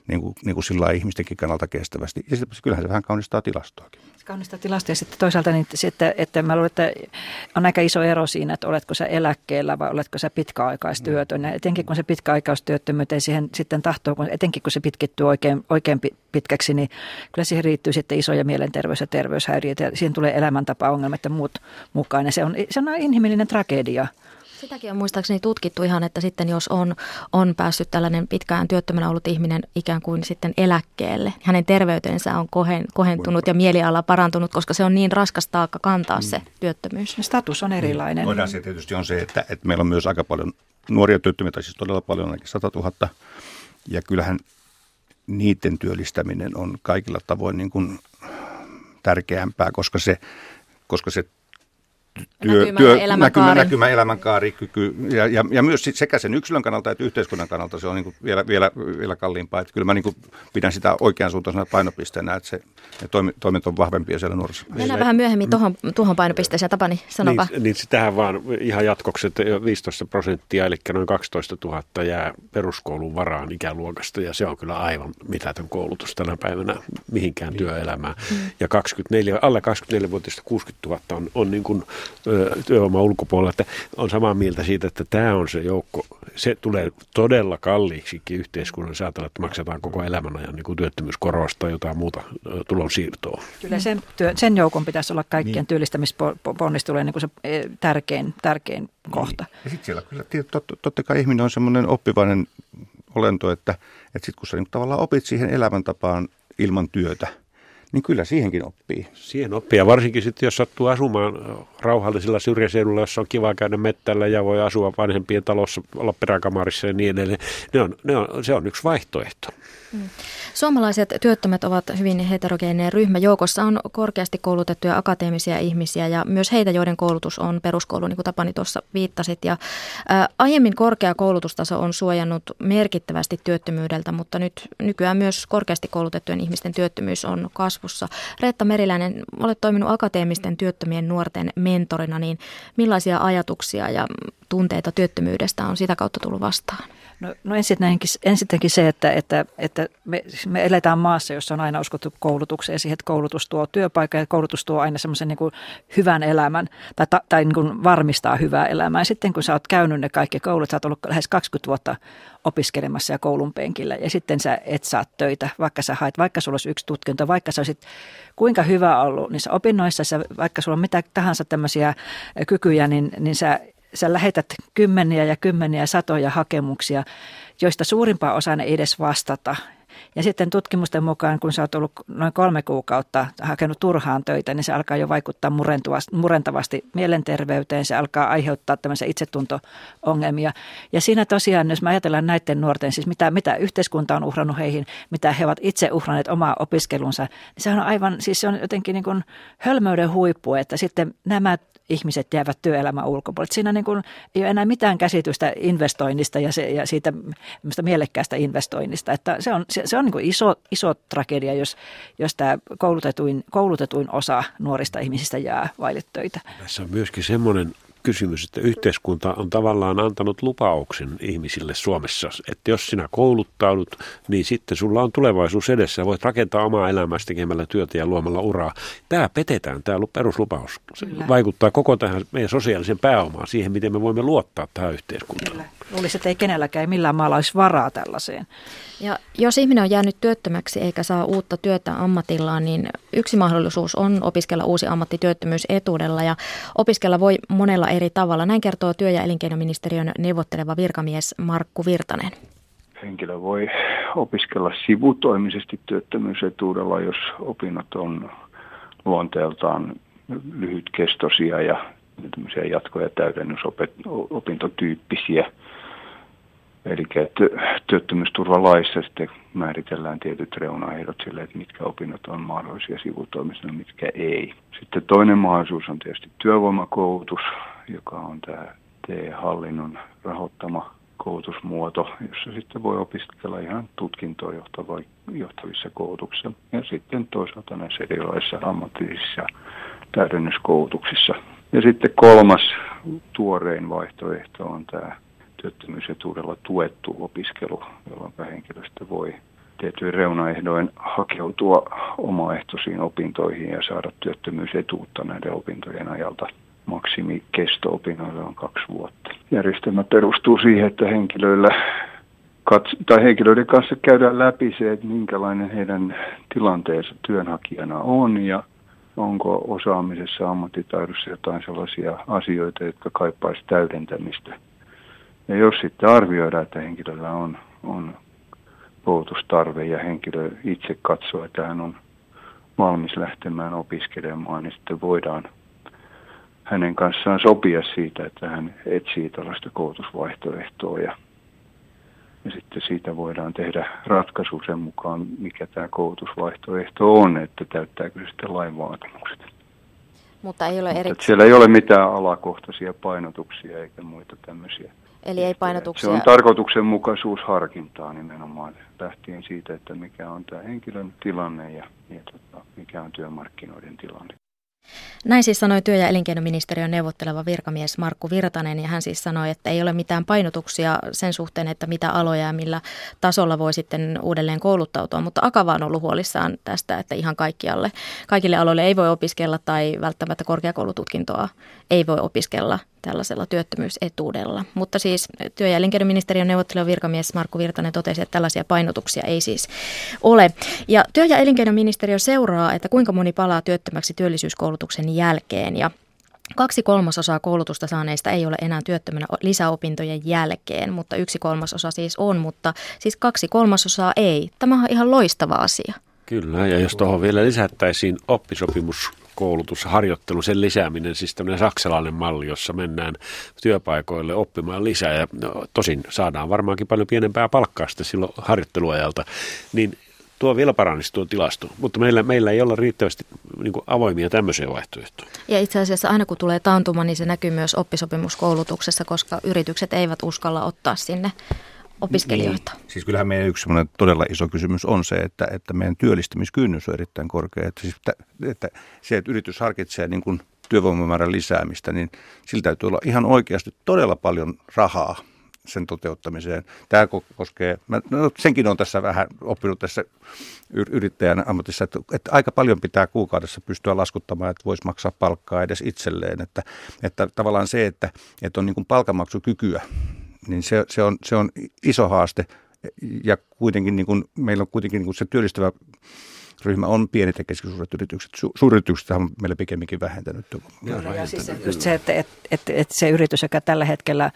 niin kuin, niin kuin sillä ihmistenkin kannalta kestävästi. Ja kyllähän se vähän kaunistaa tilastoakin. Kaunistaa tilastoa ja sitten toisaalta niin, sitten, että mä luulen, että on aika iso ero siinä, että oletko sä eläkkeellä vai oletko sä pitkäaikaistyötön. Ja etenkin kun se pitkäaikaistyöttömyyteen siihen sitten tahtoo, kun, etenkin kun se pitkittyy oikein, oikein pitkäksi, niin kyllä siihen riittyy sitten isoja mielenterveys- ja terveyshäiriöitä ja siihen tulee elämäntapaongelmat ja muut mukaan. Ja se on, se on inhimillinen tragedia. Sitäkin on muistaakseni tutkittu ihan, että sitten jos on, on päässyt tällainen pitkään työttömänä ollut ihminen ikään kuin sitten eläkkeelle, hänen terveytensä on kohen, kohentunut ja mieliala parantunut, koska se on niin raskas taakka kantaa mm. se työttömyys. Status on erilainen. Toinen asia tietysti on se, että, että meillä on myös aika paljon nuoria työttömiä, tai siis todella paljon, ainakin 100 000, ja kyllähän niiden työllistäminen on kaikilla tavoin niin kuin tärkeämpää, koska se, koska se työ, näkymä, työ, elämänkaari. Näkymä, näkymä, elämänkaari, kyky, ja, ja, ja myös sekä sen yksilön kannalta että yhteiskunnan kannalta se on niin kuin vielä, vielä, vielä kalliimpaa. Että kyllä mä niin kuin pidän sitä oikean suuntaisena painopisteenä, että se, ne toimet on vahvempia siellä nuorisossa. Mennään vähän myöhemmin tuohon, tuohon painopisteeseen. Tapani, sanova. Niin, niin sitähän vaan ihan jatkoksi, että 15 prosenttia, eli noin 12 000 jää peruskoulun varaan ikäluokasta, ja se on kyllä aivan mitätön koulutus tänä päivänä mihinkään niin. työelämään. Mm. Ja 24, alle 24-vuotiaista 60 000 on, on niin kuin työvoiman ulkopuolella, että on samaa mieltä siitä, että tämä on se joukko, se tulee todella kalliiksikin yhteiskunnan saatella, että maksetaan koko elämän ajan niin kuin työttömyyskorosta tai jotain muuta tulonsiirtoa. Kyllä sen, työ, sen joukon pitäisi olla kaikkien niin. työllistämisponnistelujen niin se e, tärkein, tärkein kohta. Niin. Ja sitten siellä kyllä totta, totta kai ihminen on semmoinen oppivainen olento, että, että sitten kun sä niin tavallaan opit siihen elämäntapaan ilman työtä – niin kyllä siihenkin oppii. Siihen oppii ja varsinkin sitten, jos sattuu asumaan rauhallisilla syrjäseudulla, jossa on kiva käydä mettällä ja voi asua vanhempien talossa, olla peräkamarissa ja niin edelleen. Ne on, ne on, se on yksi vaihtoehto. Mm. Suomalaiset työttömät ovat hyvin heterogeeninen ryhmä. Joukossa on korkeasti koulutettuja akateemisia ihmisiä ja myös heitä, joiden koulutus on peruskoulu, niin kuin Tapani tuossa viittasit. Ja, ää, aiemmin korkea koulutustaso on suojannut merkittävästi työttömyydeltä, mutta nyt nykyään myös korkeasti koulutettujen ihmisten työttömyys on kasvussa. Reetta Meriläinen, olet toiminut akateemisten työttömien nuorten mentorina, niin millaisia ajatuksia ja tunteita työttömyydestä on sitä kautta tullut vastaan? No, no ensinnäkin, ensinnäkin se, että, että, että me, me eletään maassa, jossa on aina uskottu koulutukseen siihen, että koulutus tuo työpaikan ja koulutus tuo aina semmoisen niin hyvän elämän tai, tai niin kuin varmistaa hyvää elämää. Ja sitten kun sä oot käynyt ne kaikki koulut, sä oot ollut lähes 20 vuotta opiskelemassa ja koulun penkillä ja sitten sä et saa töitä, vaikka sä haet, vaikka sulla olisi yksi tutkinto, vaikka sä olisit kuinka hyvä ollut niissä opinnoissa, sä, vaikka sulla on mitä tahansa tämmöisiä kykyjä, niin, niin sä sä lähetät kymmeniä ja kymmeniä satoja hakemuksia, joista suurimpaa osa ei edes vastata. Ja sitten tutkimusten mukaan, kun sä oot ollut noin kolme kuukautta hakenut turhaan töitä, niin se alkaa jo vaikuttaa murentavasti mielenterveyteen. Se alkaa aiheuttaa tämmöisiä itsetunto-ongelmia. Ja siinä tosiaan, jos me ajatellaan näiden nuorten, siis mitä, mitä yhteiskunta on uhrannut heihin, mitä he ovat itse uhranneet omaa opiskelunsa, niin se on aivan, siis se on jotenkin niin kuin hölmöyden huippu, että sitten nämä ihmiset jäävät työelämän ulkopuolelle. Siinä niin kuin ei ole enää mitään käsitystä investoinnista ja, se, ja siitä mielekkäästä investoinnista. Että se on, se, se on niin kuin iso, iso tragedia, jos, jos tämä koulutetuin, koulutetuin osa nuorista ihmisistä jää vaille töitä. Tässä on myöskin semmoinen kysymys, että yhteiskunta on tavallaan antanut lupauksen ihmisille Suomessa, että jos sinä kouluttaudut, niin sitten sulla on tulevaisuus edessä voit rakentaa omaa elämästä tekemällä työtä ja luomalla uraa. Tämä petetään, tämä peruslupaus. Se Kyllä. vaikuttaa koko tähän meidän sosiaalisen pääomaan, siihen miten me voimme luottaa tähän yhteiskuntaan. Kyllä. Luulisi, että ei kenelläkään, ei millään maalla olisi varaa tällaiseen. Ja jos ihminen on jäänyt työttömäksi eikä saa uutta työtä ammatillaan, niin yksi mahdollisuus on opiskella uusi ammatti työttömyysetuudella ja opiskella voi monella eri tavalla. Näin kertoo työ- ja elinkeinoministeriön neuvotteleva virkamies Markku Virtanen. Henkilö voi opiskella sivutoimisesti työttömyysetuudella, jos opinnot on luonteeltaan lyhytkestoisia ja jatko- ja täydennysopintotyyppisiä. Eli työttömyysturvalaissa sitten määritellään tietyt reunaehdot sille, että mitkä opinnot on mahdollisia sivutoimisena, mitkä ei. Sitten toinen mahdollisuus on tietysti työvoimakoulutus, joka on tämä TE-hallinnon rahoittama koulutusmuoto, jossa sitten voi opiskella ihan tutkintoon johtavissa koulutuksissa. Ja sitten toisaalta näissä erilaisissa ammatillisissa täydennyskoulutuksissa. Ja sitten kolmas tuorein vaihtoehto on tämä työttömyysetuudella tuettu opiskelu, jolloin henkilöstö voi tietyin reunaehdoin hakeutua omaehtoisiin opintoihin ja saada työttömyysetuutta näiden opintojen ajalta. Maksimikesto opinnoilla on kaksi vuotta. Järjestelmä perustuu siihen, että henkilöillä kats- tai henkilöiden kanssa käydään läpi se, että minkälainen heidän tilanteensa työnhakijana on ja onko osaamisessa, ammattitaidossa jotain sellaisia asioita, jotka kaipaisi täydentämistä ja jos sitten arvioidaan, että henkilöllä on, on koulutustarve ja henkilö itse katsoo, että hän on valmis lähtemään opiskelemaan, niin sitten voidaan hänen kanssaan sopia siitä, että hän etsii tällaista koulutusvaihtoehtoa ja, ja sitten siitä voidaan tehdä ratkaisu sen mukaan, mikä tämä koulutusvaihtoehto on, että täyttääkö se sitten lain vaatimukset. Mutta ei ole eri... Siellä ei ole mitään alakohtaisia painotuksia eikä muita tämmöisiä Eli ei painotuksia. Se on tarkoituksenmukaisuusharkintaa nimenomaan lähtien siitä, että mikä on tämä henkilön tilanne ja, ja tota, mikä on työmarkkinoiden tilanne. Näin siis sanoi työ- ja elinkeinoministeriön neuvotteleva virkamies Markku Virtanen ja hän siis sanoi, että ei ole mitään painotuksia sen suhteen, että mitä aloja ja millä tasolla voi sitten uudelleen kouluttautua, mutta Akava on ollut huolissaan tästä, että ihan kaikkialle, kaikille aloille ei voi opiskella tai välttämättä korkeakoulututkintoa ei voi opiskella tällaisella työttömyysetuudella. Mutta siis työ- ja elinkeinoministeriön neuvotteleva virkamies Markku Virtanen totesi, että tällaisia painotuksia ei siis ole. Ja työ- ja elinkeinoministeriö seuraa, että kuinka moni palaa työttömäksi työllisyyskoulutuksen jälkeen ja Kaksi kolmasosaa koulutusta saaneista ei ole enää työttömänä lisäopintojen jälkeen, mutta yksi kolmasosa siis on, mutta siis kaksi kolmasosaa ei. Tämä on ihan loistava asia. Kyllä, ja jos tuohon vielä lisättäisiin oppisopimus koulutus, harjoittelu, sen lisääminen, siis tämmöinen saksalainen malli, jossa mennään työpaikoille oppimaan lisää ja no, tosin saadaan varmaankin paljon pienempää palkkaa sitten silloin harjoitteluajalta, niin tuo vielä parannisi tuo tilasto, mutta meillä, meillä ei ole riittävästi niin avoimia tämmöisiä vaihtoehtoja. Ja itse asiassa aina kun tulee taantuma, niin se näkyy myös oppisopimuskoulutuksessa, koska yritykset eivät uskalla ottaa sinne opiskelijoita. Niin. Siis kyllähän meidän yksi todella iso kysymys on se, että, että meidän työllistymiskynnys on erittäin korkea. Että, siis, että, että se, että yritys harkitsee niin kuin työvoimamäärän lisäämistä, niin sillä täytyy olla ihan oikeasti todella paljon rahaa sen toteuttamiseen. Tämä koskee, mä, no senkin on tässä vähän oppinut tässä yrittäjän ammatissa, että, että aika paljon pitää kuukaudessa pystyä laskuttamaan, että voisi maksaa palkkaa edes itselleen. Että, että tavallaan se, että, että on niin kuin palkanmaksukykyä, niin se, se, on, se on iso haaste. Ja kuitenkin niin kuin, meillä on kuitenkin niin kuin se työllistävä ryhmä on pienet ja keskisuuret yritykset. Su- suuryritykset on meillä pikemminkin vähentänyt. Kyllä, ja siis just se, että, että, että, että se yritys, joka tällä hetkellä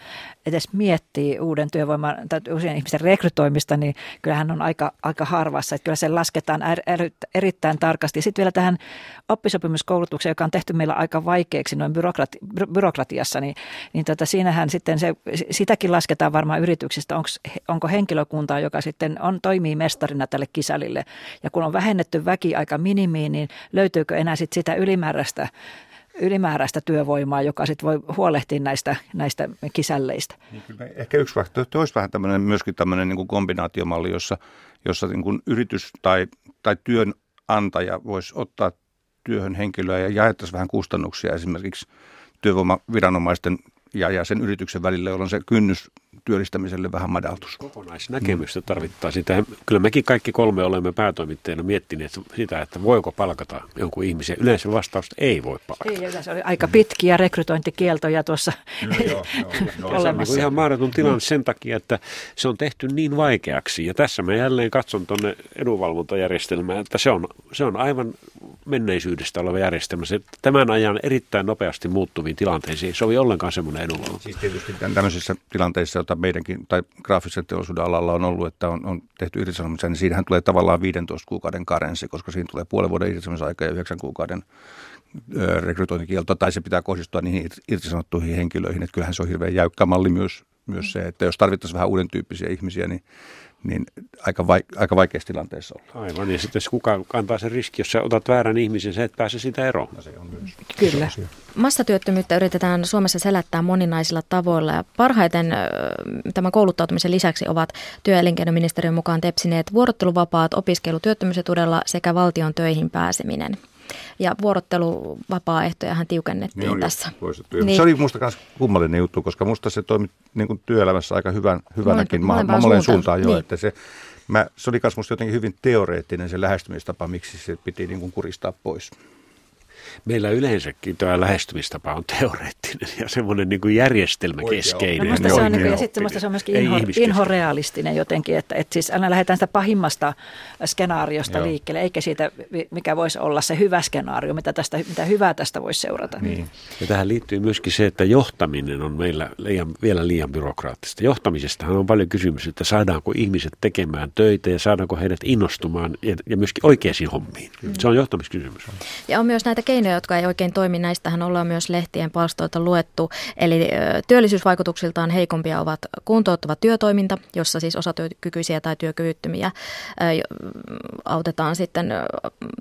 edes miettii uuden työvoiman tai uusien ihmisten rekrytoimista, niin kyllähän on aika, aika harvassa. Että kyllä se lasketaan er, er, erittäin tarkasti. Sitten vielä tähän oppisopimuskoulutukseen, joka on tehty meillä aika vaikeaksi noin byrokrati, byrokratiassa, niin, niin tota, siinähän sitten se, sitäkin lasketaan varmaan yrityksistä, onko, onko henkilökuntaa, joka sitten on, toimii mestarina tälle kisälille. Ja kun on vähennetty väki aika minimiin, niin löytyykö enää sit sitä ylimääräistä ylimääräistä työvoimaa, joka sitten voi huolehtia näistä, näistä kisälleistä. Niin ehkä yksi vaihtoehto olisi vähän tämmöinen, myöskin tämmöinen niin kuin kombinaatiomalli, jossa, jossa niin kuin yritys tai, tai työnantaja voisi ottaa työhön henkilöä ja jaettaisiin vähän kustannuksia esimerkiksi työvoimaviranomaisten ja, ja sen yrityksen välillä, jolloin se kynnys työllistämiselle vähän madaltus. Kokonaisnäkemystä tarvittaisiin. Sitä, kyllä mekin kaikki kolme olemme päätoimittajina miettineet sitä, että voiko palkata jonkun ihmisen. Yleensä vastausta ei voi palkata. Ei, se oli aika pitkiä rekrytointikieltoja tuossa no, joo, joo, joo. Se on niin ihan mahdoton tilanne sen takia, että se on tehty niin vaikeaksi. Ja tässä mä jälleen katson tuonne edunvalvontajärjestelmään, että se on, se on aivan menneisyydestä oleva järjestelmä. Se tämän ajan erittäin nopeasti muuttuviin tilanteisiin ei sovi ollenkaan semmoinen edunvalvonta. Siis tietysti tämmöisissä tilanteissa, joita meidänkin tai graafisen teollisuuden alalla on ollut, että on, on tehty irtisanomisia, niin siinähän tulee tavallaan 15 kuukauden karenssi, koska siinä tulee puolen vuoden irtisanomisaika ja 9 kuukauden rekrytointikielto, tai se pitää kohdistua niihin irtisanottuihin henkilöihin. Että kyllähän se on hirveän jäykkä malli myös, myös se, että jos tarvittaisiin vähän uuden tyyppisiä ihmisiä, niin niin aika, vaik- aika vaikeassa tilanteessa olla. Aivan, ja sitten kuka kantaa sen riski, jos sä otat väärän ihmisen, sä et pääse sitä eroon. No, se on myös Kyllä. Massatyöttömyyttä yritetään Suomessa selättää moninaisilla tavoilla, ja parhaiten tämän kouluttautumisen lisäksi ovat työelinkeinoministeriön mukaan tepsineet vuorotteluvapaat, opiskelu työttömyysetudella sekä valtion töihin pääseminen ja vuorotteluvapaa-ehtojahan tiukennettiin niin tässä. Niin. Se oli minusta myös kummallinen juttu, koska minusta se toimi niin kuin työelämässä aika hyvän, hyvänäkin suuntaan, suuntaan jo, niin. että se, mä, se oli myös jotenkin hyvin teoreettinen se lähestymistapa, miksi se piti niin kuin kuristaa pois meillä yleensäkin tämä lähestymistapa on teoreettinen ja semmoinen niin kuin järjestelmäkeskeinen. No, se on, niin kuin, ja sitten se on myöskin inho, inhorealistinen jotenkin, että, että siis aina lähdetään sitä pahimmasta skenaariosta Joo. liikkeelle, eikä siitä, mikä voisi olla se hyvä skenaario, mitä, tästä, mitä hyvää tästä voisi seurata. Niin. Ja tähän liittyy myöskin se, että johtaminen on meillä liian, vielä liian byrokraattista. Johtamisestahan on paljon kysymys, että saadaanko ihmiset tekemään töitä ja saadaanko heidät innostumaan ja, ja myöskin oikeisiin hommiin. Mm. Se on johtamiskysymys. Ja on myös näitä keinoja, jotka ei oikein toimi. Näistähän ollaan myös lehtien palstoilta luettu. Eli työllisyysvaikutuksiltaan heikompia ovat kuntouttava työtoiminta, jossa siis osatyökykyisiä tai työkyvyttömiä autetaan sitten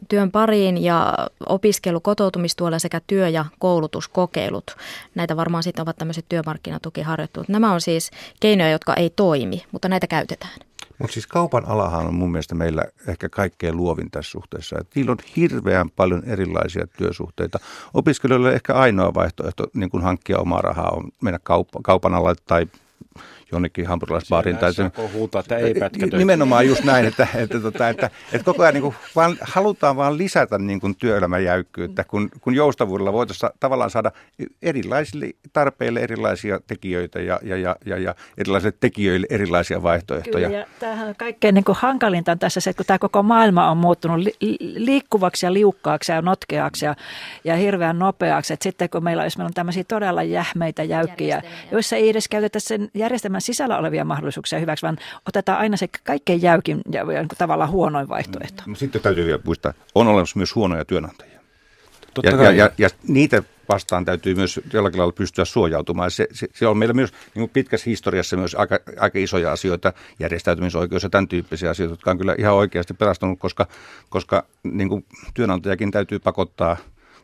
työn pariin ja opiskelu kotoutumistuolla sekä työ- ja koulutuskokeilut. Näitä varmaan sitten ovat tämmöiset työmarkkinatukiharjoittelut. Nämä on siis keinoja, jotka ei toimi, mutta näitä käytetään. Mutta siis kaupan alahan on mun mielestä meillä ehkä kaikkein luovin tässä suhteessa. Et niillä on hirveän paljon erilaisia työsuhteita. Opiskelijoille ehkä ainoa vaihtoehto niin kun hankkia omaa rahaa on mennä kaupan alalle tai jonnekin hampurilaisbaariin. Tai sen, huutaa, että ei Nimenomaan just näin, että, että, että, että, että, että koko ajan niin kuin vaan, halutaan vaan lisätä niin kuin työelämän jäykkyyttä, kun, kun joustavuudella voitaisiin tavallaan saada erilaisille tarpeille erilaisia tekijöitä ja, ja, ja, ja, ja erilaisille tekijöille erilaisia vaihtoehtoja. Kyllä, ja tämähän on kaikkein niin kuin hankalinta on tässä se, että kun tämä koko maailma on muuttunut li- liikkuvaksi ja liukkaaksi ja notkeaksi ja, ja hirveän nopeaksi, että sitten kun meillä, jos meillä on tämmöisiä todella jähmeitä jäykkiä, joissa ei edes käytetä sen järjestelmän järjestelmän sisällä olevia mahdollisuuksia hyväksi, vaan otetaan aina se kaikkein jäykin ja tavallaan huonoin vaihtoehto. Mm, sitten täytyy vielä muistaa, on olemassa myös huonoja työnantajia. Totta ja, ja, ja, ja niitä vastaan täytyy myös jollakin lailla pystyä suojautumaan. Se, se, se on meillä myös niin kuin pitkässä historiassa myös aika, aika isoja asioita, järjestäytymisoikeus ja tämän tyyppisiä asioita, jotka on kyllä ihan oikeasti pelastanut, koska, koska niin kuin työnantajakin täytyy pakottaa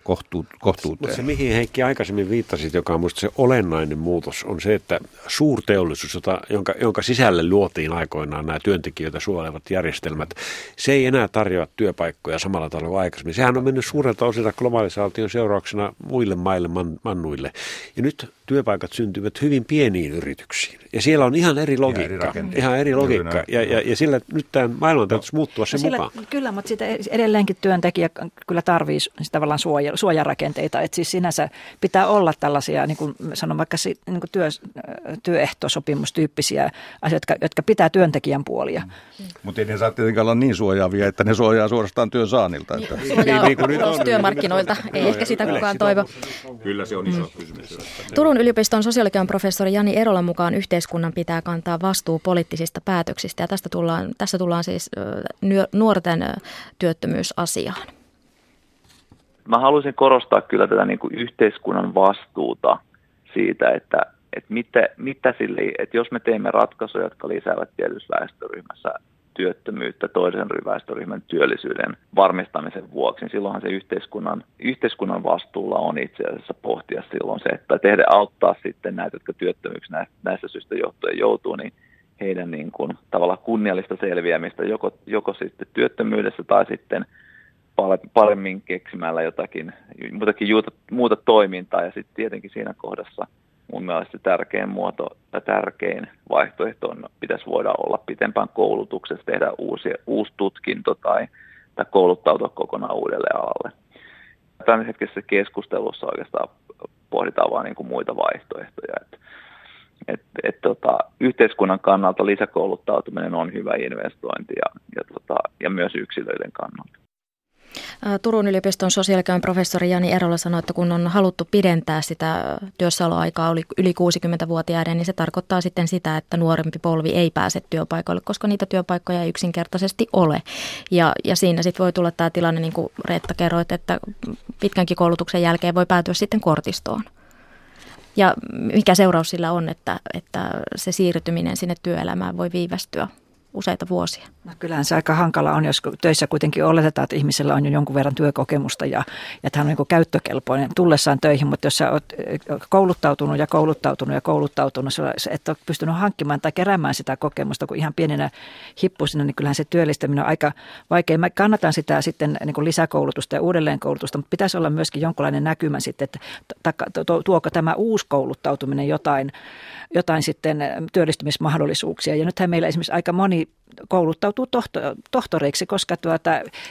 kohtu, kohtuuteen. Mutta se, mihin Heikki aikaisemmin viittasit, joka on minusta se olennainen muutos, on se, että suurteollisuus, jota, jonka, jonka sisälle luotiin aikoinaan nämä työntekijöitä suojelevat järjestelmät, se ei enää tarjoa työpaikkoja samalla tavalla kuin aikaisemmin. Sehän on mennyt suurelta osilta globalisaation seurauksena muille maille, man, mannuille. Ja nyt työpaikat syntyvät hyvin pieniin yrityksiin. Ja siellä on ihan eri logiikka. Ihan eri, ihan eri logiikka. Ja, ja, ja sillä nyt tämä maailman täytyisi no, muuttua sen sillä, mukaan. Kyllä, mutta sitä edelleenkin työntekijä kyllä tarvii tavallaan suoja, suojarakenteita. Että siis sinänsä pitää olla tällaisia, niin kuin sanon vaikka niin kuin työ, työehtosopimustyyppisiä asioita, jotka, jotka pitää työntekijän puolia. Mm. Mutta ei ne saa tietenkään olla niin suojaavia, että ne suojaa suorastaan työn saannilta. Että. Niin, suojaa niin, niin, niin, työmarkkinoilta, ei ehkä sitä kukaan toivo. Kyllä se on iso kysymys. Turun Turun yliopiston sosiologian professori Jani Erolan mukaan yhteiskunnan pitää kantaa vastuu poliittisista päätöksistä ja tästä tullaan, tässä tullaan siis nuorten työttömyysasiaan. Mä haluaisin korostaa kyllä tätä niin kuin yhteiskunnan vastuuta siitä, että, että mitä, mitä sille, että jos me teemme ratkaisuja, jotka lisäävät tietyssä väestöryhmässä työttömyyttä toisen väestöryhmän työllisyyden varmistamisen vuoksi, niin silloinhan se yhteiskunnan, yhteiskunnan vastuulla on itse asiassa pohtia silloin se, että tehdä auttaa sitten näitä, jotka työttömyyksi näistä, syistä johtuen joutuu, niin heidän niin kuin, tavallaan kunniallista selviämistä joko, joko sitten työttömyydessä tai sitten paremmin keksimällä jotakin muuta toimintaa. Ja sitten tietenkin siinä kohdassa – mun mielestä tärkein muoto tai tärkein vaihtoehto on, pitäisi voida olla pitempään koulutuksessa, tehdä uusi, uusi tutkinto tai, tai kouluttautua kokonaan uudelle alalle. Tämän hetkessä keskustelussa oikeastaan pohditaan vain niin muita vaihtoehtoja. Et, et, et, tota, yhteiskunnan kannalta lisäkouluttautuminen on hyvä investointi ja, ja, tota, ja myös yksilöiden kannalta. Turun yliopiston sosiaalikäyn professori Jani Erola sanoi, että kun on haluttu pidentää sitä työssäoloaikaa yli 60-vuotiaiden, niin se tarkoittaa sitten sitä, että nuorempi polvi ei pääse työpaikoille, koska niitä työpaikkoja ei yksinkertaisesti ole. Ja, ja siinä sitten voi tulla tämä tilanne, niin kuin Reetta kerroit, että pitkänkin koulutuksen jälkeen voi päätyä sitten kortistoon. Ja mikä seuraus sillä on, että, että se siirtyminen sinne työelämään voi viivästyä useita vuosia. No kyllähän se aika hankala on, jos töissä kuitenkin oletetaan, että ihmisellä on jo jonkun verran työkokemusta ja, ja että hän on niin käyttökelpoinen tullessaan töihin, mutta jos sä oot kouluttautunut ja kouluttautunut ja kouluttautunut, että oot pystynyt hankkimaan tai keräämään sitä kokemusta, kun ihan pienenä hippusina, niin kyllähän se työllistäminen on aika vaikea. Mä kannatan sitä sitten niin kuin lisäkoulutusta ja uudelleenkoulutusta, mutta pitäisi olla myöskin jonkinlainen näkymä sitten, että tuoko tämä uusi kouluttautuminen jotain, jotain sitten työllistymismahdollisuuksia. Ja nythän meillä esimerkiksi aika moni kouluttautuu tohto, tohtoreiksi, koska tuota,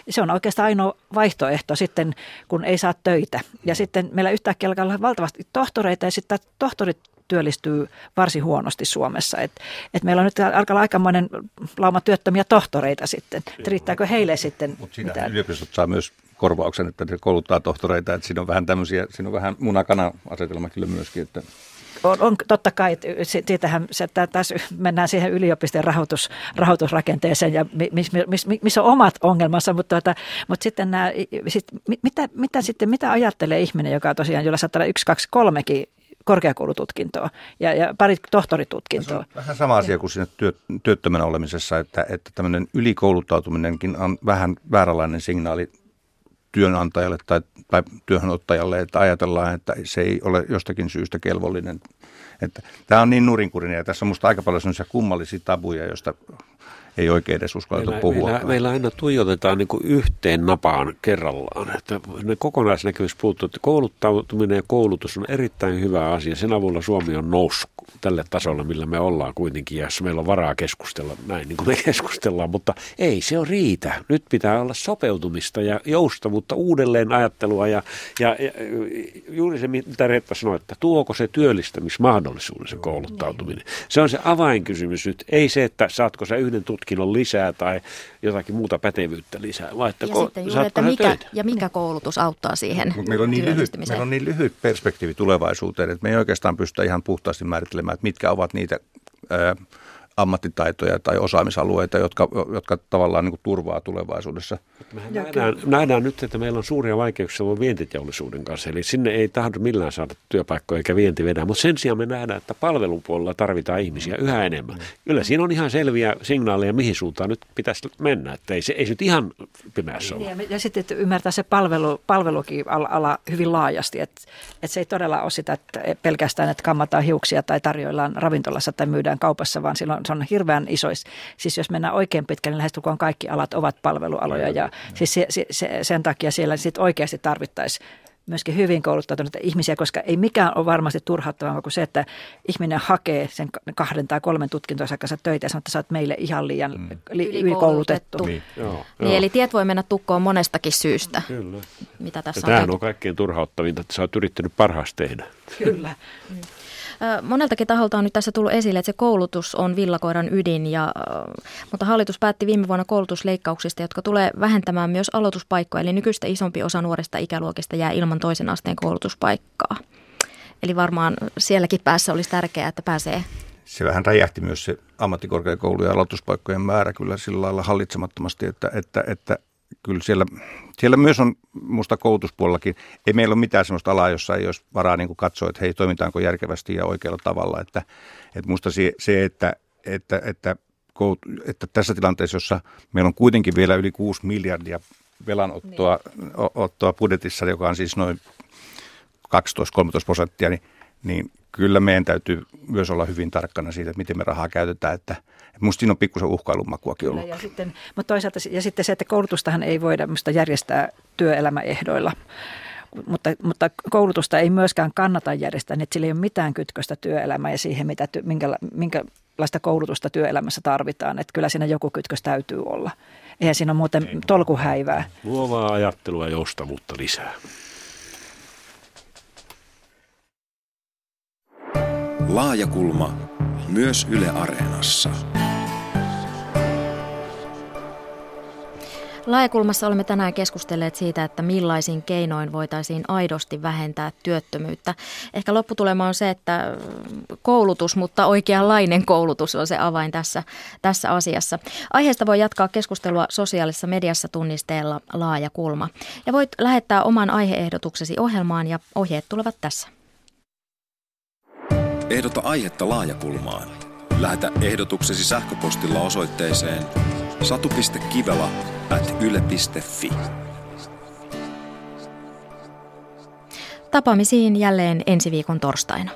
se on oikeastaan ainoa vaihtoehto sitten, kun ei saa töitä. Ja sitten meillä yhtäkkiä alkaa olla valtavasti tohtoreita ja sitten tohtorit työllistyy varsin huonosti Suomessa. Et, et meillä on nyt alkaa aikamoinen lauma työttömiä tohtoreita sitten. Et riittääkö heille sitten Mutta siinä yliopistot saa myös korvauksen, että ne kouluttaa tohtoreita, että siinä on vähän tämmöisiä, siinä on vähän munakana asetelma kyllä myöskin, että on, on totta kai, siitähän se, tässä mennään siihen yliopiston rahoitus, rahoitusrakenteeseen ja missä mis, mis, mis on omat ongelmansa, mutta, tuota, mutta sitten nämä, sit, mitä, mitä, sitten, mitä ajattelee ihminen, joka tosiaan, jolla saattaa olla yksi, kaksi, kolmekin korkeakoulututkintoa ja, ja pari tohtoritutkintoa. Se on vähän sama asia kuin siinä työ, työttömänä olemisessa, että, että tämmöinen ylikouluttautuminenkin on vähän vääränlainen signaali työnantajalle tai, tai työhönottajalle, että ajatellaan, että se ei ole jostakin syystä kelvollinen. Että tämä on niin nurinkurinen ja tässä on minusta aika paljon sellaisia kummallisia tabuja, joista ei oikein edes uskalleta meillä, puhua. Meillä, meillä aina tuijotetaan niin yhteen napaan kerrallaan. Että ne kokonaisnäkemys puuttuu, että kouluttautuminen ja koulutus on erittäin hyvä asia. Sen avulla Suomi on noussut tälle tasolle, millä me ollaan kuitenkin, ja meillä on varaa keskustella näin niin kuin me keskustellaan, mutta ei se on riitä. Nyt pitää olla sopeutumista ja joustavuutta, uudelleen ajattelua ja, ja, ja juuri se, mitä Reetta sanoi, että tuoko se työllistämismahdollisuuden se kouluttautuminen. Se on se avainkysymys nyt, ei se, että saatko sä yhden tutkinnon lisää tai jotakin muuta pätevyyttä lisää, vaan että, ja ko- sitten juuri, että mikä, ja mikä koulutus auttaa siihen meillä on, niin lyhyt, meillä on niin lyhyt perspektiivi tulevaisuuteen, että me ei oikeastaan pystytä ihan puhtaasti määrittelemään, että mitkä ovat niitä ää, ammattitaitoja tai osaamisalueita, jotka, jotka tavallaan niin kuin turvaa tulevaisuudessa. Mehän nähdään, nähdään nyt, että meillä on suuria vaikeuksia vientiteollisuuden kanssa, eli sinne ei tahdo millään saada työpaikkoja eikä vienti vedä, mutta sen sijaan me nähdään, että palvelupuolella tarvitaan ihmisiä yhä enemmän. Kyllä siinä on ihan selviä signaaleja, mihin suuntaan nyt pitäisi mennä, että ei se, ei se nyt ihan pimeässä ole. Ja, ja sitten että ymmärtää se palvelu, palvelukin ala, ala hyvin laajasti, että, että se ei todella ole sitä, että pelkästään, että kammataan hiuksia tai tarjoillaan ravintolassa tai myydään kaupassa, vaan silloin se on hirveän iso. Siis jos mennään oikein pitkälle, niin lähestulkoon kaikki alat ovat palvelualoja ja siis se, se, se, sen takia siellä sit oikeasti tarvittaisiin myöskin hyvin kouluttautuneita ihmisiä, koska ei mikään ole varmasti turhauttavaa kuin se, että ihminen hakee sen kahden tai kolmen tutkintonsa kanssa töitä ja sanoo, että sä oot meille ihan liian mm. li, ylikoulutettu. Niin, joo, niin, joo. eli tiet voi mennä tukkoon monestakin syystä. Kyllä. Mitä tässä ja on tämähän on kaikkein turhauttavinta, että sä oot yrittänyt parhaasti tehdä. Kyllä. Moneltakin taholta on nyt tässä tullut esille, että se koulutus on villakoiran ydin, ja, mutta hallitus päätti viime vuonna koulutusleikkauksista, jotka tulee vähentämään myös aloituspaikkoja, eli nykyistä isompi osa nuorista ikäluokista jää ilman toisen asteen koulutuspaikkaa. Eli varmaan sielläkin päässä olisi tärkeää, että pääsee se vähän räjähti myös se ammattikorkeakoulujen aloituspaikkojen määrä kyllä sillä lailla hallitsemattomasti, että, että, että kyllä siellä, siellä myös on musta koulutuspuolellakin, ei meillä ole mitään sellaista alaa, jossa ei olisi varaa niin kuin katsoa, että hei, toimitaanko järkevästi ja oikealla tavalla. Että, että musta se, se että, että, että, että tässä tilanteessa, jossa meillä on kuitenkin vielä yli 6 miljardia velanottoa niin. ottoa budjetissa, joka on siis noin 12-13 prosenttia, niin, niin kyllä meidän täytyy myös olla hyvin tarkkana siitä, että miten me rahaa käytetään, että musta siinä on pikkusen uhkailumakuakin ollut. Ja sitten, mutta toisaalta ja sitten se, että koulutustahan ei voida musta järjestää työelämäehdoilla. Mutta, mutta koulutusta ei myöskään kannata järjestää, niin että sillä ei ole mitään kytköstä työelämään ja siihen, mitä, minkä, minkälaista koulutusta työelämässä tarvitaan. Että kyllä siinä joku kytkös täytyy olla. Eihän siinä ole muuten tolkuhäivää. Luovaa ajattelua ja joustavuutta lisää. Laajakulma myös Yle Areenassa. Laajakulmassa olemme tänään keskustelleet siitä, että millaisin keinoin voitaisiin aidosti vähentää työttömyyttä. Ehkä lopputulema on se, että koulutus, mutta oikeanlainen koulutus on se avain tässä, tässä asiassa. Aiheesta voi jatkaa keskustelua sosiaalisessa mediassa tunnisteella Laajakulma. Ja voit lähettää oman aiheehdotuksesi ohjelmaan ja ohjeet tulevat tässä. Ehdota aihetta laajakulmaan. Lähetä ehdotuksesi sähköpostilla osoitteeseen satu.kivela at yle.fi. Tapaamisiin jälleen ensi viikon torstaina.